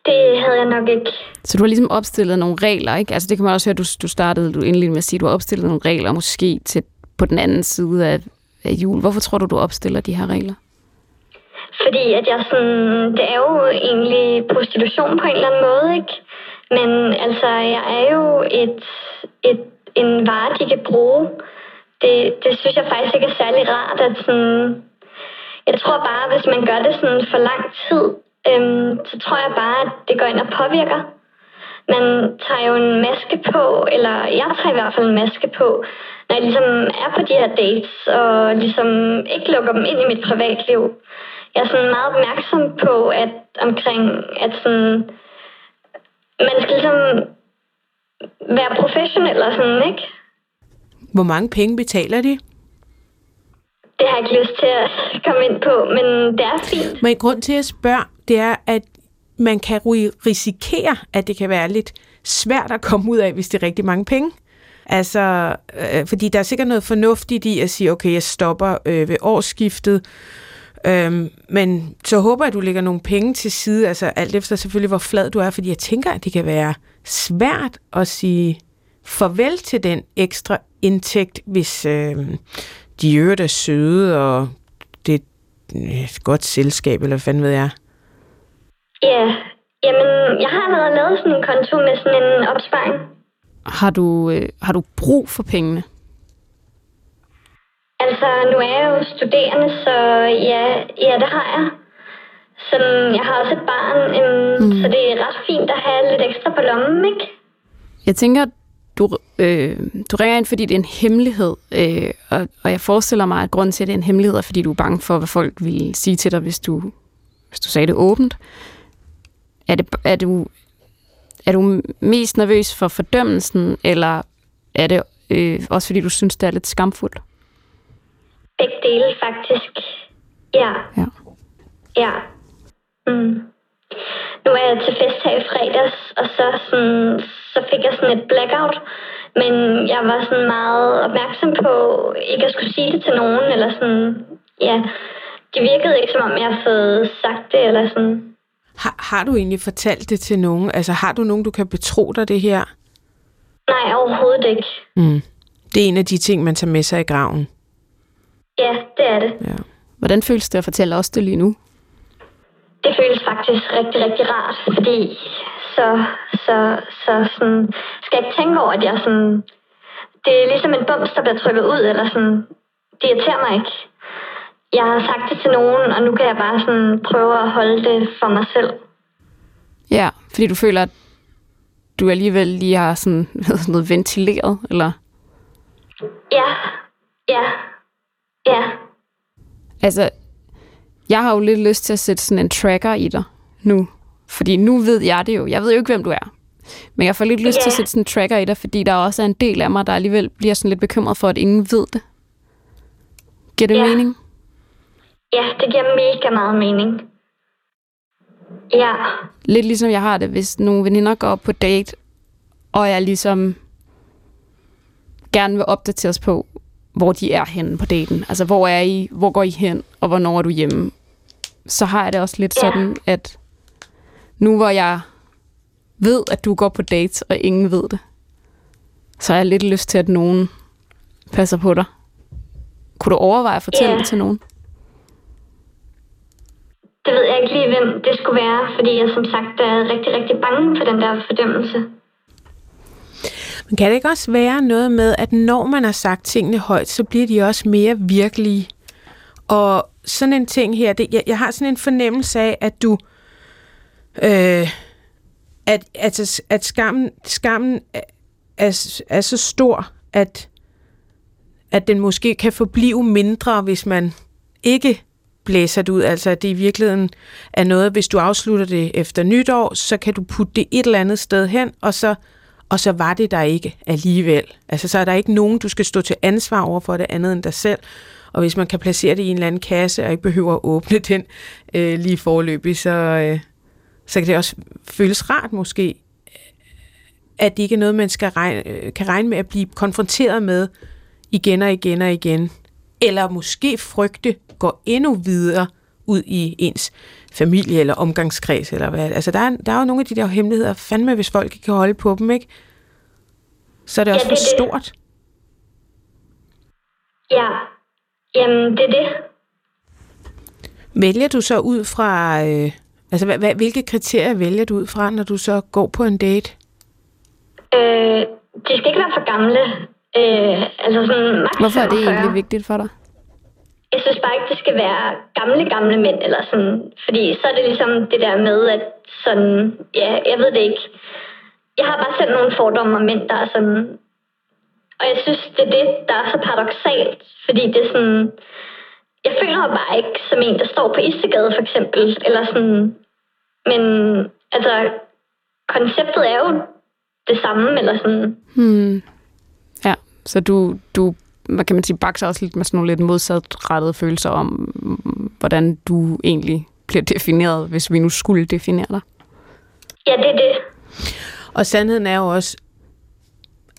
det havde jeg nok ikke. Så du har ligesom opstillet nogle regler, ikke? Altså det kan man også høre, du, du startede, du indledte med at sige, du har opstillet nogle regler, måske til på den anden side af, af jul. Hvorfor tror du, du opstiller de her regler? Fordi at jeg sådan, det er jo egentlig prostitution på en eller anden måde, ikke? Men altså, jeg er jo et, et, en vare, de kan bruge. Det, det synes jeg faktisk ikke er særlig rart, at sådan, jeg tror bare, hvis man gør det sådan for lang tid, øhm, så tror jeg bare, at det går ind og påvirker. Man tager jo en maske på, eller jeg tager i hvert fald en maske på, når jeg ligesom er på de her dates, og ligesom ikke lukker dem ind i mit privatliv. Jeg er sådan meget opmærksom på, at omkring, at sådan, man skal ligesom være professionel og sådan, ikke? Hvor mange penge betaler de? Det har jeg ikke lyst til at komme ind på, men det er fint. Men grund til at spørge, det er, at man kan risikere, at det kan være lidt svært at komme ud af, hvis det er rigtig mange penge. Altså, øh, fordi der er sikkert noget fornuftigt i at sige, okay, jeg stopper øh, ved årsskiftet, øhm, men så håber jeg, at du lægger nogle penge til side, altså alt efter selvfølgelig, hvor flad du er, fordi jeg tænker, at det kan være svært at sige farvel til den ekstra indtægt, hvis øh, de øvrigt er søde, og det er et godt selskab, eller hvad fanden ved jeg. Ja, jamen, jeg har allerede lavet sådan en konto med sådan en opsparing. Har du, øh, har du brug for pengene? Altså, nu er jeg jo studerende, så ja, ja det har jeg. Sådan, jeg har også et barn, øhm, mm. så det er ret fint at have lidt ekstra på lommen, ikke? Jeg tænker, du, øh, du ringer ind, fordi det er en hemmelighed, øh, og, og jeg forestiller mig, at grunden til, at det er en hemmelighed, er, fordi du er bange for, hvad folk vil sige til dig, hvis du, hvis du sagde det åbent. Er, det, er, du, er du mest nervøs for fordømmelsen, eller er det øh, også fordi, du synes, det er lidt skamfuldt? Begge dele, faktisk. Ja. Ja. Ja. Mm. Nu er jeg til fest her i fredags, og så, sådan, så fik jeg sådan et blackout. Men jeg var sådan meget opmærksom på ikke at skulle sige det til nogen, eller sådan, ja. Det virkede ikke, som om jeg havde fået sagt det, eller sådan. Har, har du egentlig fortalt det til nogen? Altså, har du nogen, du kan betro dig det her? Nej, overhovedet ikke. Mm. Det er en af de ting, man tager med sig i graven. Ja, det er det. Ja. Hvordan føles det at fortælle os det lige nu? Det føles faktisk rigtig, rigtig rart, fordi så, så, så sådan, skal jeg ikke tænke over, at jeg sådan... Det er ligesom en bums, der bliver trykket ud, eller sådan... Det irriterer mig ikke. Jeg har sagt det til nogen, og nu kan jeg bare sådan prøve at holde det for mig selv. Ja, fordi du føler, at du alligevel lige har sådan, sådan noget ventileret, eller? Ja, ja, ja. Altså, jeg har jo lidt lyst til at sætte sådan en tracker i dig nu. Fordi nu ved jeg det jo. Jeg ved jo ikke, hvem du er. Men jeg får lidt lyst Ja. til at sætte sådan en tracker i dig, fordi der også er en del af mig, der alligevel bliver sådan lidt bekymret for, at ingen ved det. Giver det Ja. mening? Ja, det giver mega meget mening. Ja, Lidt ligesom jeg har det, hvis nogle veninder går op på date, og jeg ligesom gerne vil opdateres på, hvor de er henne på daten. Altså, hvor er I, hvor går I hen, og hvornår er du hjemme? Så har jeg det også lidt Ja. sådan, at nu hvor jeg ved, at du går på dates, og ingen ved det, så har jeg lidt lyst til, at nogen passer på dig. Kunne du overveje at fortælle Ja. det til nogen? det ved jeg ikke lige, hvem det skulle være, fordi jeg som sagt er rigtig, rigtig bange for den der fordømmelse. Men kan det ikke også være noget med, at når man har sagt tingene højt, så bliver de også mere virkelige? Og sådan en ting her, det, jeg, jeg har sådan en fornemmelse af, at du... Øh, at, at, at skammen, skammen er, er, er så stor, at, at den måske kan forblive mindre, hvis man ikke blæser det ud. Altså, at det i virkeligheden er noget, hvis du afslutter det efter nytår, så kan du putte det et eller andet sted hen, og så, og så var det der ikke alligevel. Altså, så er der ikke nogen, du skal stå til ansvar over for det andet end dig selv. Og hvis man kan placere det i en eller anden kasse, og ikke behøver at åbne den øh, lige forløbig, så, øh, så kan det også føles rart måske, at det ikke er noget, man skal regne, øh, kan regne med at blive konfronteret med igen og igen og igen. Eller måske frygte går endnu videre ud i ens familie eller omgangskreds. Eller hvad. Altså, der er, der er jo nogle af de der hemmeligheder, fandme, hvis folk ikke kan holde på dem, ikke? Så er det Ja, også det for det. stort. Ja, jamen det er det. Vælger du så ud fra, øh, altså hvad, hvad, hvilke kriterier vælger du ud fra, når du så går på en date? Øh, de skal ikke være for gamle. Øh, altså sådan Hvorfor er det 45. egentlig vigtigt for dig? Jeg synes bare ikke, det skal være gamle, gamle mænd, eller sådan, fordi så er det ligesom det der med, at sådan, ja, jeg ved det ikke. Jeg har bare selv nogle fordomme om mænd, der er sådan, og jeg synes, det er det, der er så paradoxalt, fordi det er sådan, jeg føler mig bare ikke som en, der står på Istegade for eksempel, eller sådan, men altså, konceptet er jo det samme, eller sådan, Hmm. Ja, så du, du hvad kan man sige, bakser også lidt med sådan nogle lidt modsatrettede følelser om, hvordan du egentlig bliver defineret, hvis vi nu skulle definere dig. ja, det er det. Og sandheden er jo også,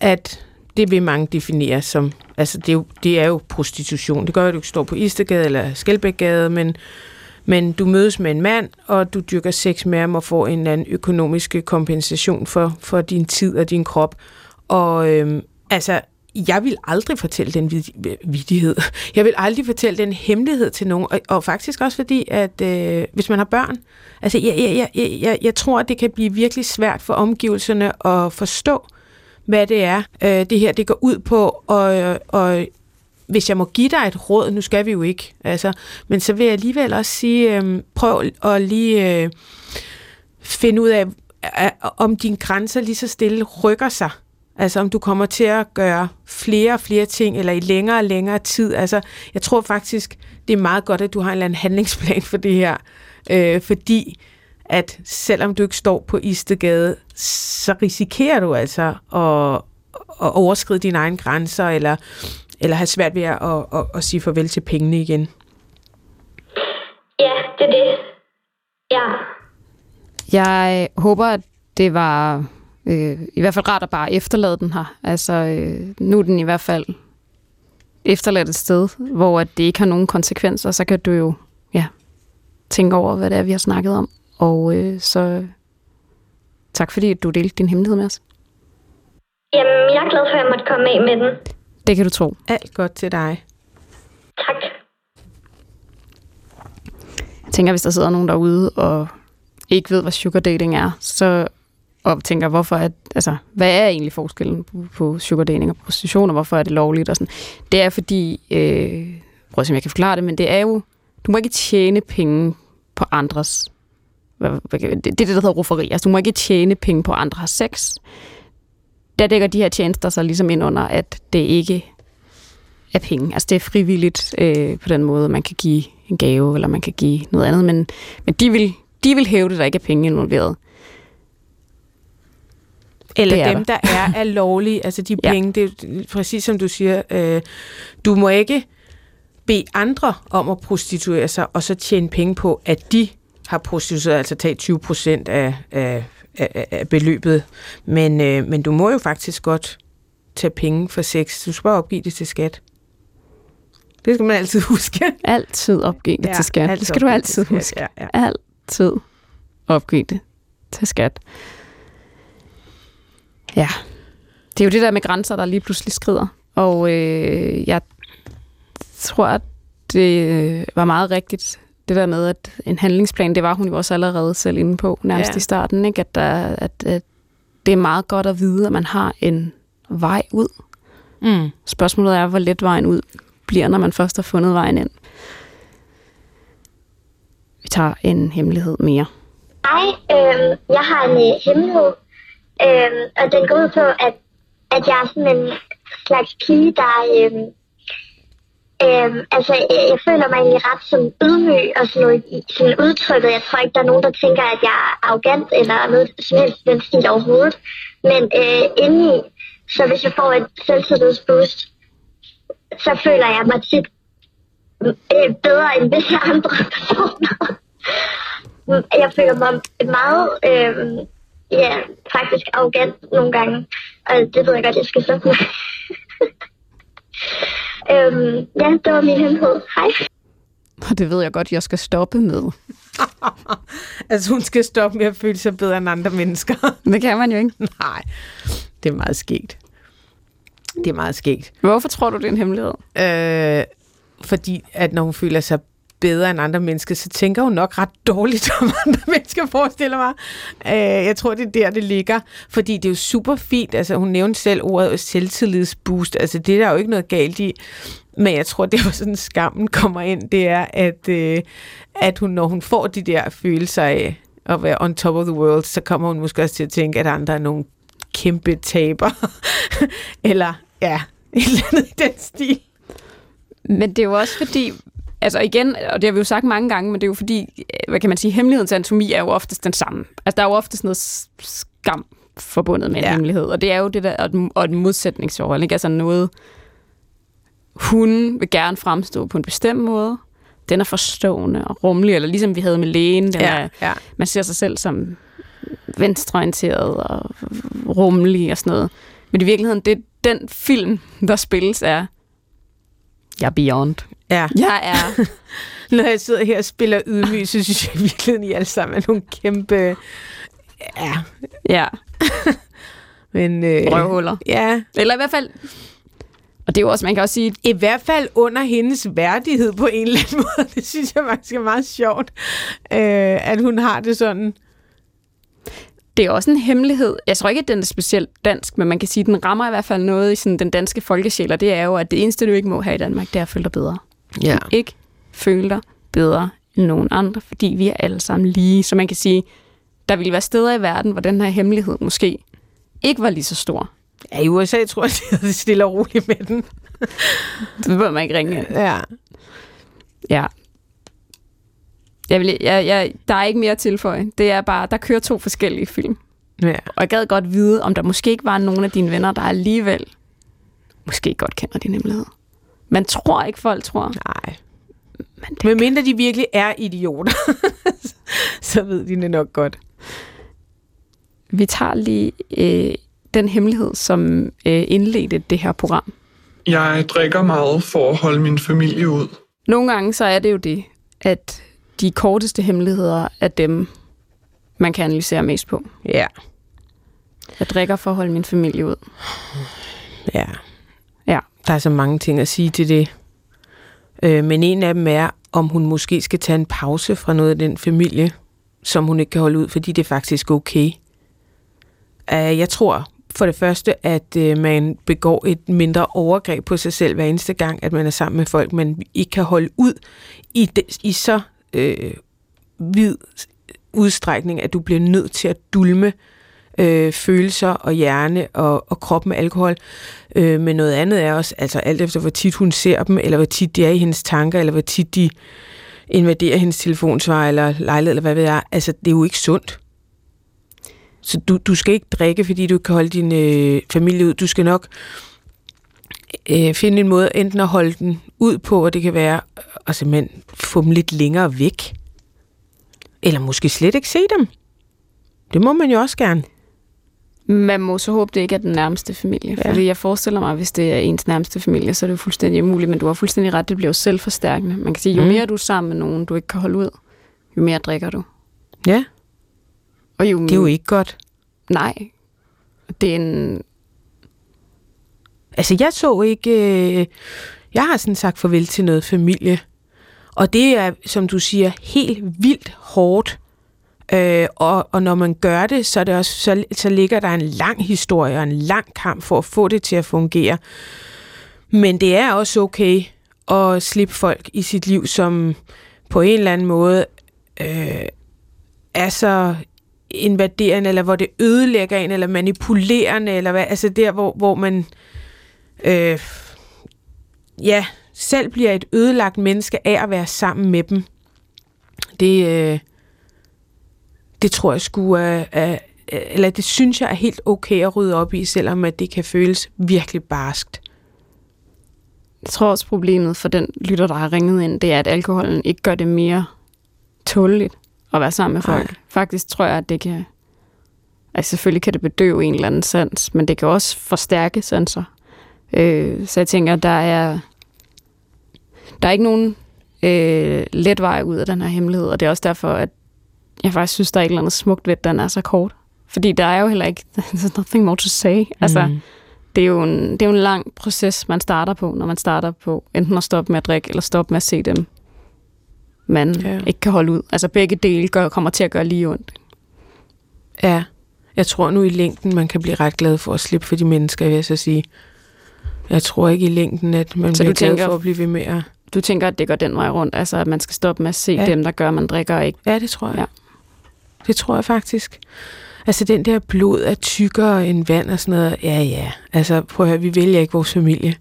at det vil mange definere som, altså det er jo, det er jo prostitution. Det gør jo, at du ikke står på Istegade eller Skelbækgade, men, men du mødes med en mand, og du dyrker sex med ham og får en eller anden økonomisk kompensation for, for din tid og din krop. Og øhm, altså, jeg vil aldrig fortælle den vid- vidighed. Jeg vil aldrig fortælle den hemmelighed til nogen. Og, og faktisk også fordi, at øh, hvis man har børn, altså jeg, jeg, jeg, jeg, jeg, jeg tror, at det kan blive virkelig svært for omgivelserne at forstå, hvad det er, øh, det her det går ud på. Og, og hvis jeg må give dig et råd, nu skal vi jo ikke, altså, men så vil jeg alligevel også sige, øh, prøv at lige øh, finde ud af, øh, om dine grænser lige så stille rykker sig. Altså om du kommer til at gøre flere og flere ting, eller i længere og længere tid. Altså jeg tror faktisk, det er meget godt, at du har en eller anden handlingsplan for det her. Øh, fordi at selvom du ikke står på Istegade, så risikerer du altså at, at overskride dine egne grænser, eller, eller have svært ved at, at, at, at sige farvel til pengene igen. Ja, det er det. Ja, Jeg håber, at det var øh, i hvert fald rart at bare efterlade den her. Altså, øh, nu er den i hvert fald efterladt et sted, hvor at det ikke har nogen konsekvenser, så kan du jo ja, tænke over, hvad det er, vi har snakket om. Og øh, så tak fordi du delte din hemmelighed med os. jamen jeg er glad for, at jeg måtte komme af med den. Det kan du tro. Alt godt til dig. Tak. Jeg tænker, hvis der sidder nogen derude og ikke ved, hvad sugar dating er, så og tænker, hvorfor er, altså, hvad er egentlig forskellen på, på sugardating og prostitution, og hvorfor er det lovligt? Og sådan. Det er fordi, øh, prøv at se, om jeg kan forklare det, men det er jo, du må ikke tjene penge på andres, hvad, hvad, det, det er det, der hedder rufferi, altså du må ikke tjene penge på andres sex. Der dækker de her tjenester så ligesom ind under, at det ikke er penge. Altså det er frivilligt øh, på den måde, man kan give en gave, eller man kan give noget andet, men, men de, vil, de vil hæve det, der ikke er penge involveret. Eller Det er dem, der er, er lovlige, altså de Ja. penge, det er præcis som du siger, øh, du må ikke bede andre om at prostituere sig, og så tjene penge på, at de har prostitueret, altså tage 20 procent af, af, af, af beløbet. Men, øh, men du må jo faktisk godt tage penge for sex. Du skal bare opgive det til skat. Det skal man altid huske. Altid opgive det ja, til skat. Det skal du altid skat, huske. Ja, ja. Altid opgive det til skat. Ja, det er jo det der med grænser, der lige pludselig skrider. Og øh, jeg tror, at det var meget rigtigt, det der med, at en handlingsplan, det var hun jo også allerede selv inde på, nærmest Ja. ja. i starten, ikke? At, der, at, at det er meget godt at vide, at man har en vej ud. Mm. Spørgsmålet er, hvor let vejen ud bliver, når man først har fundet vejen ind. Vi tager en hemmelighed mere. Hej, øh, jeg har en øh, hemmelighed, øh, og den går ud på, at, at jeg er sådan en slags pige, der... Øhm, øhm, altså, jeg, jeg føler mig egentlig ret sådan ydmyg og sådan noget sådan udtrykket. Jeg tror ikke, der er nogen, der tænker, at jeg er arrogant eller noget som helst i den stil overhovedet. Men øh, indeni, så hvis jeg får et selvtillidsboost, så føler jeg mig tit øh, bedre end visse andre personer. Jeg føler mig meget, øh, ja, faktisk arrogant nogle gange. Og det ved jeg godt, jeg skal stoppe med. øhm, ja, det var min hemmelighed. Hej. Og det ved jeg godt, jeg skal stoppe med. Altså hun skal stoppe med at føle sig bedre end andre mennesker. Det kan man jo ikke. Nej, det er meget skægt. Det det er meget skægt. Hvorfor tror du, det er en hemmelighed? Øh, fordi at når hun føler sig bedre end andre mennesker, så tænker hun nok ret dårligt om andre mennesker, forestiller mig. Øh, jeg tror, det er der, det ligger. Fordi det er jo super fint. Altså, hun nævnte selv ordet selvtillidsboost. Altså, det er der jo ikke noget galt i. Men jeg tror, det er sådan, skammen kommer ind. Det er, at, øh, at hun, når hun får de der følelser af at være on top of the world, så kommer hun måske også til at tænke, at andre er nogle kæmpe taber. eller, ja, et eller andet i den stil. Men det er jo også fordi, altså igen, og det har vi jo sagt mange gange, men det er jo fordi, øh, hvad kan man sige, hemmelighedens anatomi er jo oftest den samme. Altså der er jo oftest noget skam forbundet med en ja. hemmelighed, og det er jo det der, og et, og et modsætningsforhold, ikke? Altså noget, hun vil gerne fremstå på en bestemt måde, den er forstående og rummelig, eller ligesom vi havde med lægen, den ja, er, ja. man ser sig selv som venstreorienteret og rummelig og sådan noget. Men i virkeligheden, det den film, der spilles, er jeg er beyond. Ja. Jeg er... Når jeg sidder her og spiller ydmyg, så synes jeg virkelig, at I alle sammen er nogle kæmpe... Ja. Ja. Men, øh, Røvhuller. Ja. Eller i hvert fald... Og det er jo også, man kan også sige... I hvert fald under hendes værdighed på en eller anden måde. Det synes jeg faktisk er meget sjovt, øh, at hun har det sådan det er også en hemmelighed. Jeg tror ikke, at den er specielt dansk, men man kan sige, at den rammer i hvert fald noget i sådan den danske folkesjæl, og det er jo, at det eneste, du ikke må have i Danmark, det er at føle dig bedre. Ja. Du ikke føle dig bedre end nogen andre, fordi vi er alle sammen lige. Så man kan sige, der ville være steder i verden, hvor den her hemmelighed måske ikke var lige så stor. Ja, i USA tror jeg, det er stille og roligt med den. det bør man ikke ringe. Ja. Ja, jeg vil, jeg, jeg, der er ikke mere at tilføje. Det er bare, der kører to forskellige film. Ja. Og jeg gad godt vide, om der måske ikke var nogen af dine venner, der alligevel måske godt kender din hemmelighed. Man tror ikke, folk tror. Nej. Men det Men mindre de virkelig er idioter, så ved de det nok godt. Vi tager lige øh, den hemmelighed, som øh, indledte det her program. Jeg drikker meget for at holde min familie ud. Nogle gange så er det jo det, at de korteste hemmeligheder er dem, man kan analysere mest på. Ja. Jeg drikker for at holde min familie ud. Ja. Der er så mange ting at sige til det. Øh, men en af dem er, om hun måske skal tage en pause fra noget af den familie, som hun ikke kan holde ud, fordi det er faktisk okay. Uh, jeg tror for det første, at øh, man begår et mindre overgreb på sig selv hver eneste gang, at man er sammen med folk, man ikke kan holde ud i, de, i så øh, vid udstrækning, at du bliver nødt til at dulme øh, Øh, følelser og hjerne og, og krop med alkohol. Øh, men noget andet er også, altså alt efter hvor tit hun ser dem, eller hvor tit de er i hendes tanker, eller hvor tit de invaderer hendes telefonsvar eller lejlighed, eller hvad ved jeg. Altså, det er jo ikke sundt. Så du, du skal ikke drikke, fordi du kan holde din øh, familie ud. Du skal nok øh, finde en måde enten at holde den ud på, og det kan være at simpelthen få dem lidt længere væk. Eller måske slet ikke se dem. Det må man jo også gerne. Man må så håbe, det ikke er den nærmeste familie. Ja. Fordi jeg forestiller mig, hvis det er ens nærmeste familie, så er det jo fuldstændig umuligt. Men du har fuldstændig ret, det bliver jo selvforstærkende. Man kan sige, jo mm. mere du er sammen med nogen, du ikke kan holde ud, jo mere drikker du. Ja. Og jo, det er jo ikke godt. Nej. Det er en Altså, jeg så ikke... Øh, jeg har sådan sagt farvel til noget familie. Og det er, som du siger, helt vildt hårdt. Øh, og, og når man gør det, så, er det også, så, så ligger der en lang historie og en lang kamp for at få det til at fungere. Men det er også okay at slippe folk i sit liv, som på en eller anden måde øh, er så invaderende, eller hvor det ødelægger en, eller manipulerende, eller hvad, altså der, hvor, hvor man øh, ja, selv bliver et ødelagt menneske af at være sammen med dem. Det, øh, det tror jeg skulle er, er, eller det synes jeg er helt okay at rydde op i, selvom at det kan føles virkelig barskt. Jeg tror også problemet for den lytter, der har ringet ind, det er, at alkoholen ikke gør det mere tåleligt at være sammen med folk. Ej. Faktisk tror jeg, at det kan... Altså selvfølgelig kan det bedøve en eller anden sans, men det kan også forstærke sanser. Øh, så jeg tænker, der er, der er ikke nogen øh, let vej ud af den her hemmelighed, og det er også derfor, at jeg faktisk synes, der er et eller andet smukt ved, at den er så kort. Fordi der er jo heller ikke, there's nothing more to say. Altså, mm. det er, jo en, det er jo en lang proces, man starter på, når man starter på enten at stoppe med at drikke, eller stoppe med at se dem, man ja. ikke kan holde ud. Altså begge dele gør, kommer til at gøre lige ondt. Ja, jeg tror nu i længden, man kan blive ret glad for at slippe for de mennesker, vil jeg så sige. Jeg tror ikke i længden, at man så bliver glad tænker, for at blive ved med at... Du tænker, at det går den vej rundt, altså at man skal stoppe med at se ja. dem, der gør, man drikker ikke? Ja, det tror jeg. Ja. Det tror jeg faktisk. Altså den der blod er tykkere end vand og sådan noget. Ja, ja. Altså prøv at høre, vi vælger ikke vores familie.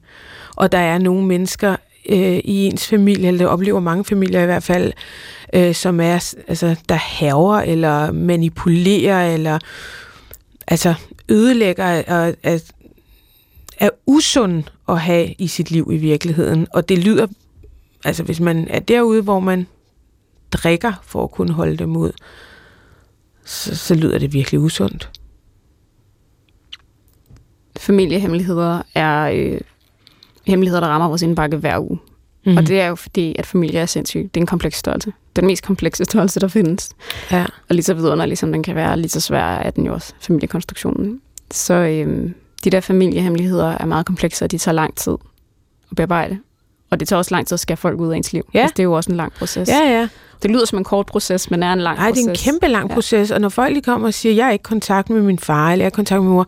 Og der er nogle mennesker øh, i ens familie, eller det oplever mange familier i hvert fald, øh, som er, altså, der haver eller manipulerer eller altså ødelægger og er, er usund at have i sit liv i virkeligheden. Og det lyder, altså hvis man er derude, hvor man drikker for at kunne holde dem ud, så, så lyder det virkelig usundt. Familiehemmeligheder er øh, hemmeligheder, der rammer vores indbakke hver uge. Mm-hmm. Og det er jo fordi, at familie er sindssygt. Det er en kompleks størrelse. Den mest komplekse størrelse, der findes. Ja. Og lige så vidunderlig, som den kan være, lige så svær er den jo også, familiekonstruktionen. Så øh, de der familiehemmeligheder er meget komplekse, og de tager lang tid at bearbejde. Og det tager også lang tid at skære folk ud af ens liv. Ja. Altså, det er jo også en lang proces. Ja, ja. Det lyder som en kort proces, men er en lang Ej, proces. det er en kæmpe lang ja. proces, og når folk lige kommer og siger, jeg er ikke i kontakt med min far, eller jeg er i kontakt med mor,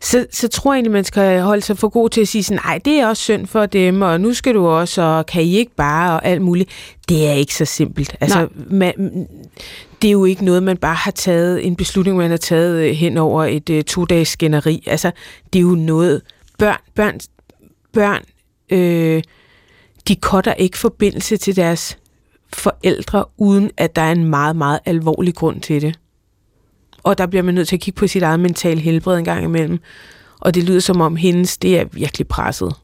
så, så tror jeg egentlig, man skal holde sig for god til at sige sådan, nej, det er også synd for dem, og nu skal du også, og kan I ikke bare, og alt muligt. Det er ikke så simpelt. Altså, man, det er jo ikke noget, man bare har taget, en beslutning, man har taget øh, hen over et uh, to-dages skænderi. Altså, det er jo noget, børn, børn, børn, øh, de kotter ikke forbindelse til deres forældre, uden at der er en meget, meget alvorlig grund til det. Og der bliver man nødt til at kigge på sit eget mentale helbred en gang imellem. Og det lyder som om hendes, det er virkelig presset.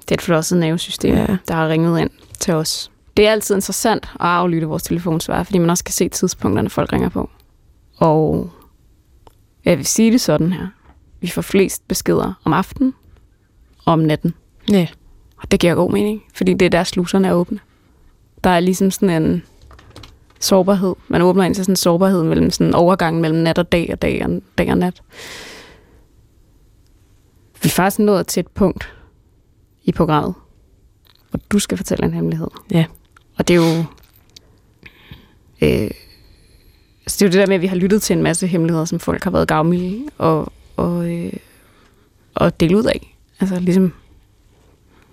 Det er et flosset nervesystem, ja. der har ringet ind til os. Det er altid interessant at aflytte vores telefonsvar, fordi man også kan se tidspunkterne, folk ringer på. Og jeg vil sige det sådan her. Vi får flest beskeder om aftenen og om natten. Ja. Og det giver god mening, fordi det er der sluserne er åbne. Der er ligesom sådan en sårbarhed. Man åbner ind til sådan en sårbarhed mellem sådan en overgang mellem nat og dag og dag og, dag og nat. Vi er faktisk nået til et punkt i programmet, hvor du skal fortælle en hemmelighed. Ja. Og det er jo... Øh, altså det er jo det der med, at vi har lyttet til en masse hemmeligheder, som folk har været gavmilde og, og, øh, og dele ud af. Altså ligesom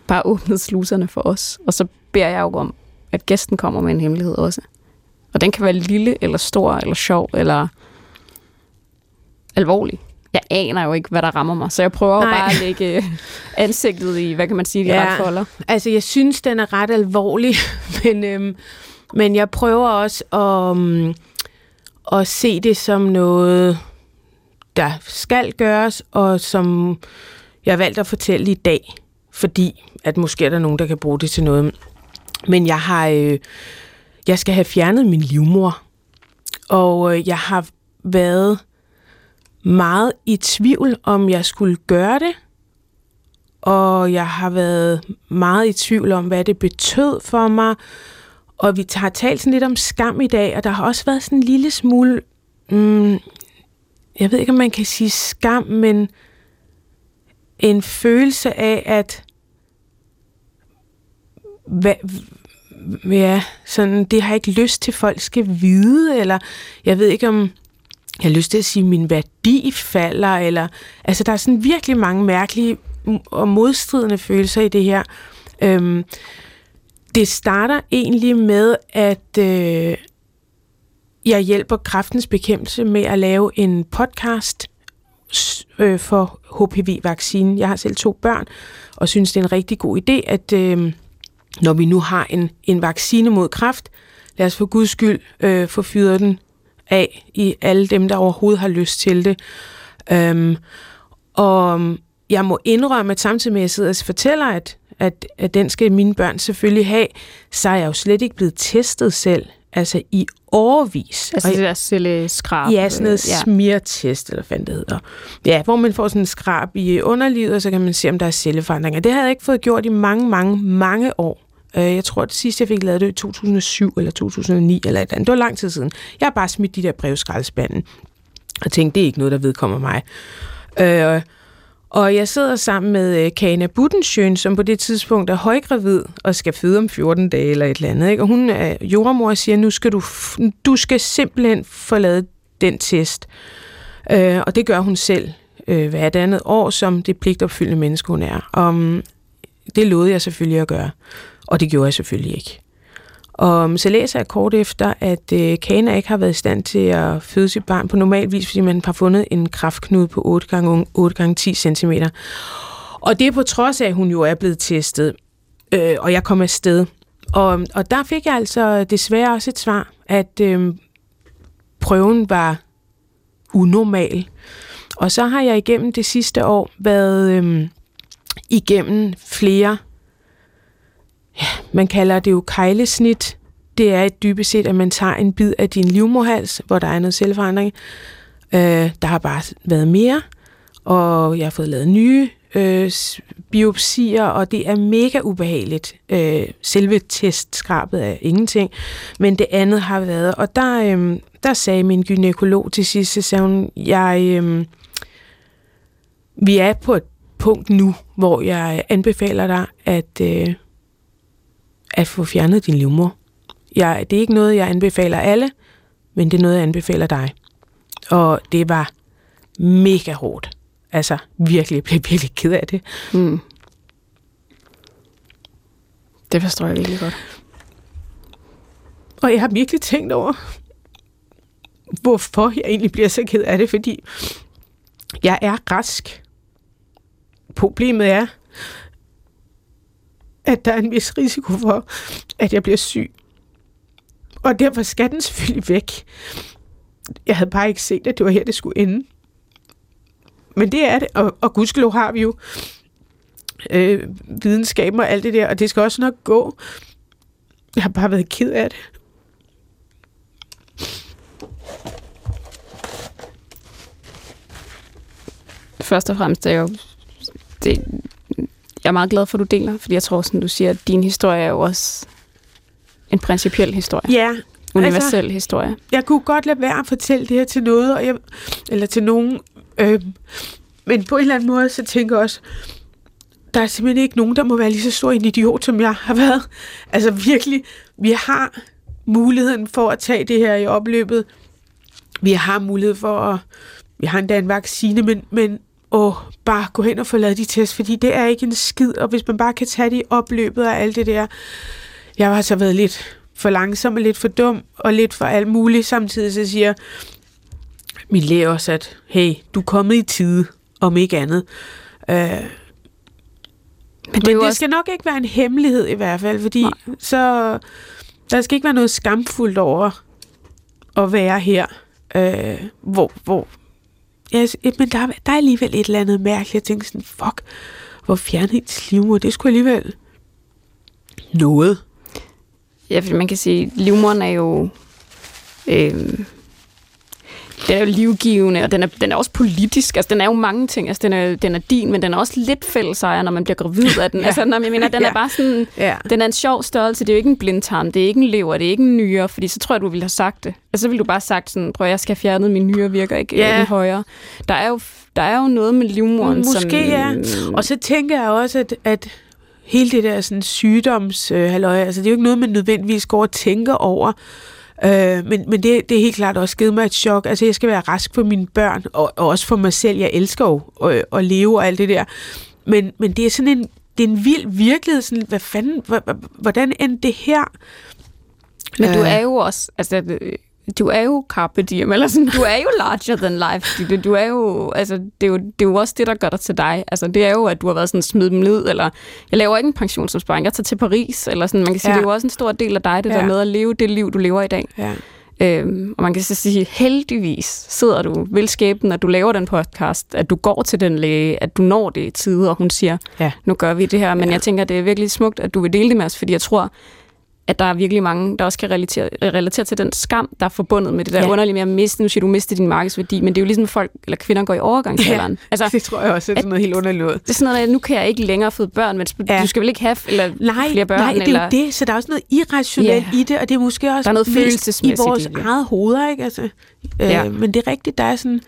bare åbnet sluserne for os. Og så beder jeg jo om, at gæsten kommer med en hemmelighed også. Og den kan være lille, eller stor, eller sjov, eller alvorlig. Jeg aner jo ikke, hvad der rammer mig, så jeg prøver Nej. bare at lægge ansigtet i, hvad kan man sige, de ja, folder. Altså, jeg synes, den er ret alvorlig, men, øhm, men jeg prøver også at, um, at se det som noget, der skal gøres, og som jeg har valgt at fortælle i dag, fordi at måske er der nogen, der kan bruge det til noget. Men jeg har, øh, jeg skal have fjernet min livmor, og øh, jeg har været meget i tvivl, om jeg skulle gøre det, og jeg har været meget i tvivl om, hvad det betød for mig, og vi har talt sådan lidt om skam i dag, og der har også været sådan en lille smule, mm, jeg ved ikke, om man kan sige skam, men en følelse af, at hvad, ja, sådan, det har jeg ikke lyst til, folk skal vide, eller jeg ved ikke, om jeg har lyst til at sige, at min værdi falder, eller, altså der er sådan virkelig mange mærkelige og modstridende følelser i det her. Øhm, det starter egentlig med, at øh, jeg hjælper kraftens bekæmpelse med at lave en podcast øh, for HPV-vaccinen. Jeg har selv to børn, og synes, det er en rigtig god idé, at øh, når vi nu har en, en vaccine mod kræft, lad os for guds skyld øh, få fyret den af i alle dem, der overhovedet har lyst til det. Øhm, og jeg må indrømme, at samtidig med, at jeg sidder og fortæller, at, at, at den skal mine børn selvfølgelig have, så er jeg jo slet ikke blevet testet selv. Altså i årvis. Altså det der celleskrab? Ja, sådan noget ja. smirtest, eller hvad det hedder. Ja, hvor man får sådan en skrab i underlivet, og så kan man se, om der er celleforandringer. Det havde jeg ikke fået gjort i mange, mange, mange år. Øh, jeg tror, at det sidste, jeg fik lavet det i 2007 eller 2009 eller et andet. Det var lang tid siden. Jeg har bare smidt de der brevskraldespanden og tænkte, det er ikke noget, der vedkommer mig. Øh, Og jeg sidder sammen med øh, Kana Buttensjøen, som på det tidspunkt er højgravid og skal føde om 14 dage eller et eller andet. Ikke? Og hun er jordmor og siger, nu skal du, du skal simpelthen få lavet den test. Øh, og det gør hun selv øh, hvert andet år, som det pligtopfyldende menneske, hun er. Og det lovede jeg selvfølgelig at gøre, og det gjorde jeg selvfølgelig ikke. Og så læser jeg kort efter, at øh, Kana ikke har været i stand til at føde sit barn på normal vis, fordi man har fundet en kraftknude på 8 gange 8 gange 10 cm. Og det er på trods af, at hun jo er blevet testet, øh, og jeg kom afsted. Og, og der fik jeg altså desværre også et svar, at øh, prøven var unormal. Og så har jeg igennem det sidste år været øh, igennem flere, ja, man kalder det jo kejlesnit. Det er et dybest set, at man tager en bid af din livmorhals, hvor der er noget selvforandring. Øh, der har bare været mere, og jeg har fået lavet nye øh, biopsier, og det er mega ubehageligt. Øh, selve testskrabet er ingenting, men det andet har været, og der, øh, der sagde min gynækolog til sidst, så sagde hun, jeg, øh, vi er på et punkt nu, hvor jeg anbefaler dig at, øh, at få fjernet din livmor. Jeg, det er ikke noget, jeg anbefaler alle, men det er noget, jeg anbefaler dig. Og det var mega hårdt. Altså virkelig, jeg blev virkelig ked af det. Mm. Det forstår jeg virkelig godt. Og jeg har virkelig tænkt over, hvorfor jeg egentlig bliver så ked af det, fordi jeg er rask. Problemet er, at der er en vis risiko for, at jeg bliver syg. Og derfor skal den selvfølgelig væk. Jeg havde bare ikke set, at det var her, det skulle ende. Men det er det, og, og gudskelov har vi jo øh, videnskaben og alt det der, og det skal også nok gå. Jeg har bare været ked af det. Først og fremmest er jeg jo det, jeg er meget glad for, at du deler, fordi jeg tror, som du siger, at din historie er jo også en principiel historie. Ja. Universel altså, historie. Jeg kunne godt lade være at fortælle det her til noget, og jeg, eller til nogen. Øh, men på en eller anden måde, så tænker jeg også, der er simpelthen ikke nogen, der må være lige så stor en idiot, som jeg har været. Altså virkelig, vi har muligheden for at tage det her i opløbet. Vi har mulighed for at... Vi har endda en vaccine, men, men åh, bare gå hen og få lavet de test, fordi det er ikke en skid, og hvis man bare kan tage det i opløbet af alt det der. Jeg har så været lidt for langsom og lidt for dum, og lidt for alt muligt. Samtidig så siger min læge også, at hey, du er kommet i tide, om ikke andet. Øh, men det, men det også... skal nok ikke være en hemmelighed i hvert fald, fordi Nej. så der skal ikke være noget skamfuldt over at være her, øh, hvor, hvor ja, men der, der er alligevel et eller andet mærkeligt. Jeg tænkte sådan, fuck, hvor fjernet hendes livmor, det skulle alligevel noget. Ja, for man kan sige, livmoren er jo... Øh, den er jo livgivende, og den er, den er også politisk. Altså, den er jo mange ting. Altså, den er, den er din, men den er også lidt fællesejer, når man bliver gravid af den. ja. Altså, når jeg mener, den ja. er bare sådan... Ja. Den er en sjov størrelse. Det er jo ikke en blindtarm, det er ikke en lever, det er ikke en nyre, fordi så tror jeg, du ville have sagt det. Altså, så ville du bare have sagt sådan, prøv jeg skal fjerne min nyre, virker ikke ja. Øh, højere. Der er, jo, der er jo noget med livmoren, Måske, som... ja. Og så tænker jeg også, at, at hele det der sådan sygdoms øh, altså det er jo ikke noget, man nødvendigvis går og tænker over. Øh, men men det, det er helt klart også givet mig et chok. Altså, jeg skal være rask for mine børn, og, og også for mig selv. Jeg elsker jo at, at leve og alt det der. Men, men det er sådan en, det er en vild virkelighed. Sådan, hvad fanden, hvordan endte det her? Men du øh. er jo også, altså du er jo carpe diem, eller sådan, du er jo larger than life. Du, du er jo, altså, det, er jo, det er jo også det, der gør dig til dig. Altså, det er jo, at du har været sådan, smid dem ned, eller jeg laver ikke en pensionsopsparing, jeg tager til Paris, eller sådan, man kan sige, ja. det er jo også en stor del af dig, det ja. der med at leve det liv, du lever i dag. Ja. Øhm, og man kan så sige, heldigvis sidder du velskæben, at du laver den podcast, at du går til den læge, at du når det i tide, og hun siger, ja. nu gør vi det her. Men ja. jeg tænker, det er virkelig smukt, at du vil dele det med os, fordi jeg tror, at der er virkelig mange, der også kan relatere, relatere til den skam, der er forbundet med det der ja. underlige med at miste. Nu siger du, miste din markedsværdi, men det er jo ligesom folk, eller kvinder går i overgangsalderen. Ja, altså, det tror jeg også er sådan noget helt underligt Det er sådan noget, at nu kan jeg ikke længere få børn, men ja. du skal vel ikke have eller nej, flere børn? Nej, det er eller... jo det, så der er også noget irrationelt ja. i det, og det er måske også der er noget følelsesmæssigt i vores eget hoveder, ikke? Altså, øh, ja. Men det er rigtigt, der er sådan...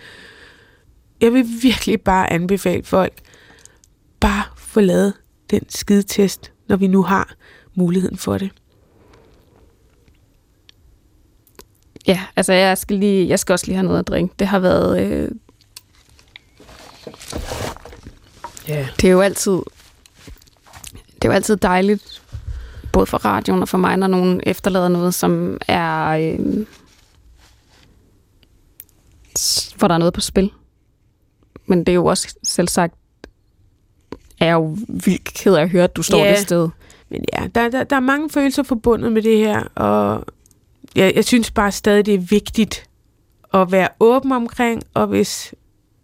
Jeg vil virkelig bare anbefale folk, bare få lavet den skidetest, når vi nu har muligheden for det. Ja, altså jeg skal, lige, jeg skal også lige have noget at drikke. Det har været... Øh, Ja. det er jo altid... Det er jo altid dejligt, både for radioen og for mig, når nogen efterlader noget, som er... Øh, hvor der er noget på spil. Men det er jo også selv sagt, er jeg jo vildt ked af at høre, at du står yeah. det sted. Men ja, der, der, der er mange følelser forbundet med det her, og jeg, jeg synes bare stadig, det er vigtigt at være åben omkring, og hvis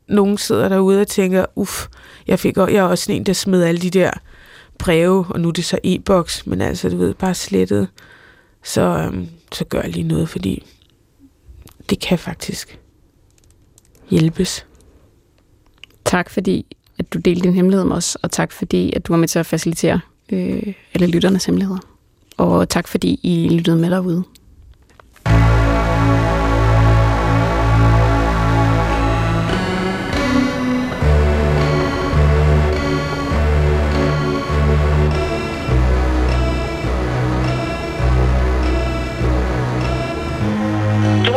nogen sidder derude og tænker, uff, jeg, fik, også- jeg er også en, der smed alle de der breve, og nu er det så e-boks, men altså, du ved, bare slettet, så, øhm, så gør lige noget, fordi det kan faktisk hjælpes. Tak fordi, at du delte din hemmelighed med os, og tak fordi, at du var med til at facilitere øh, alle lytternes hemmeligheder. Og tak fordi I lyttede med derude.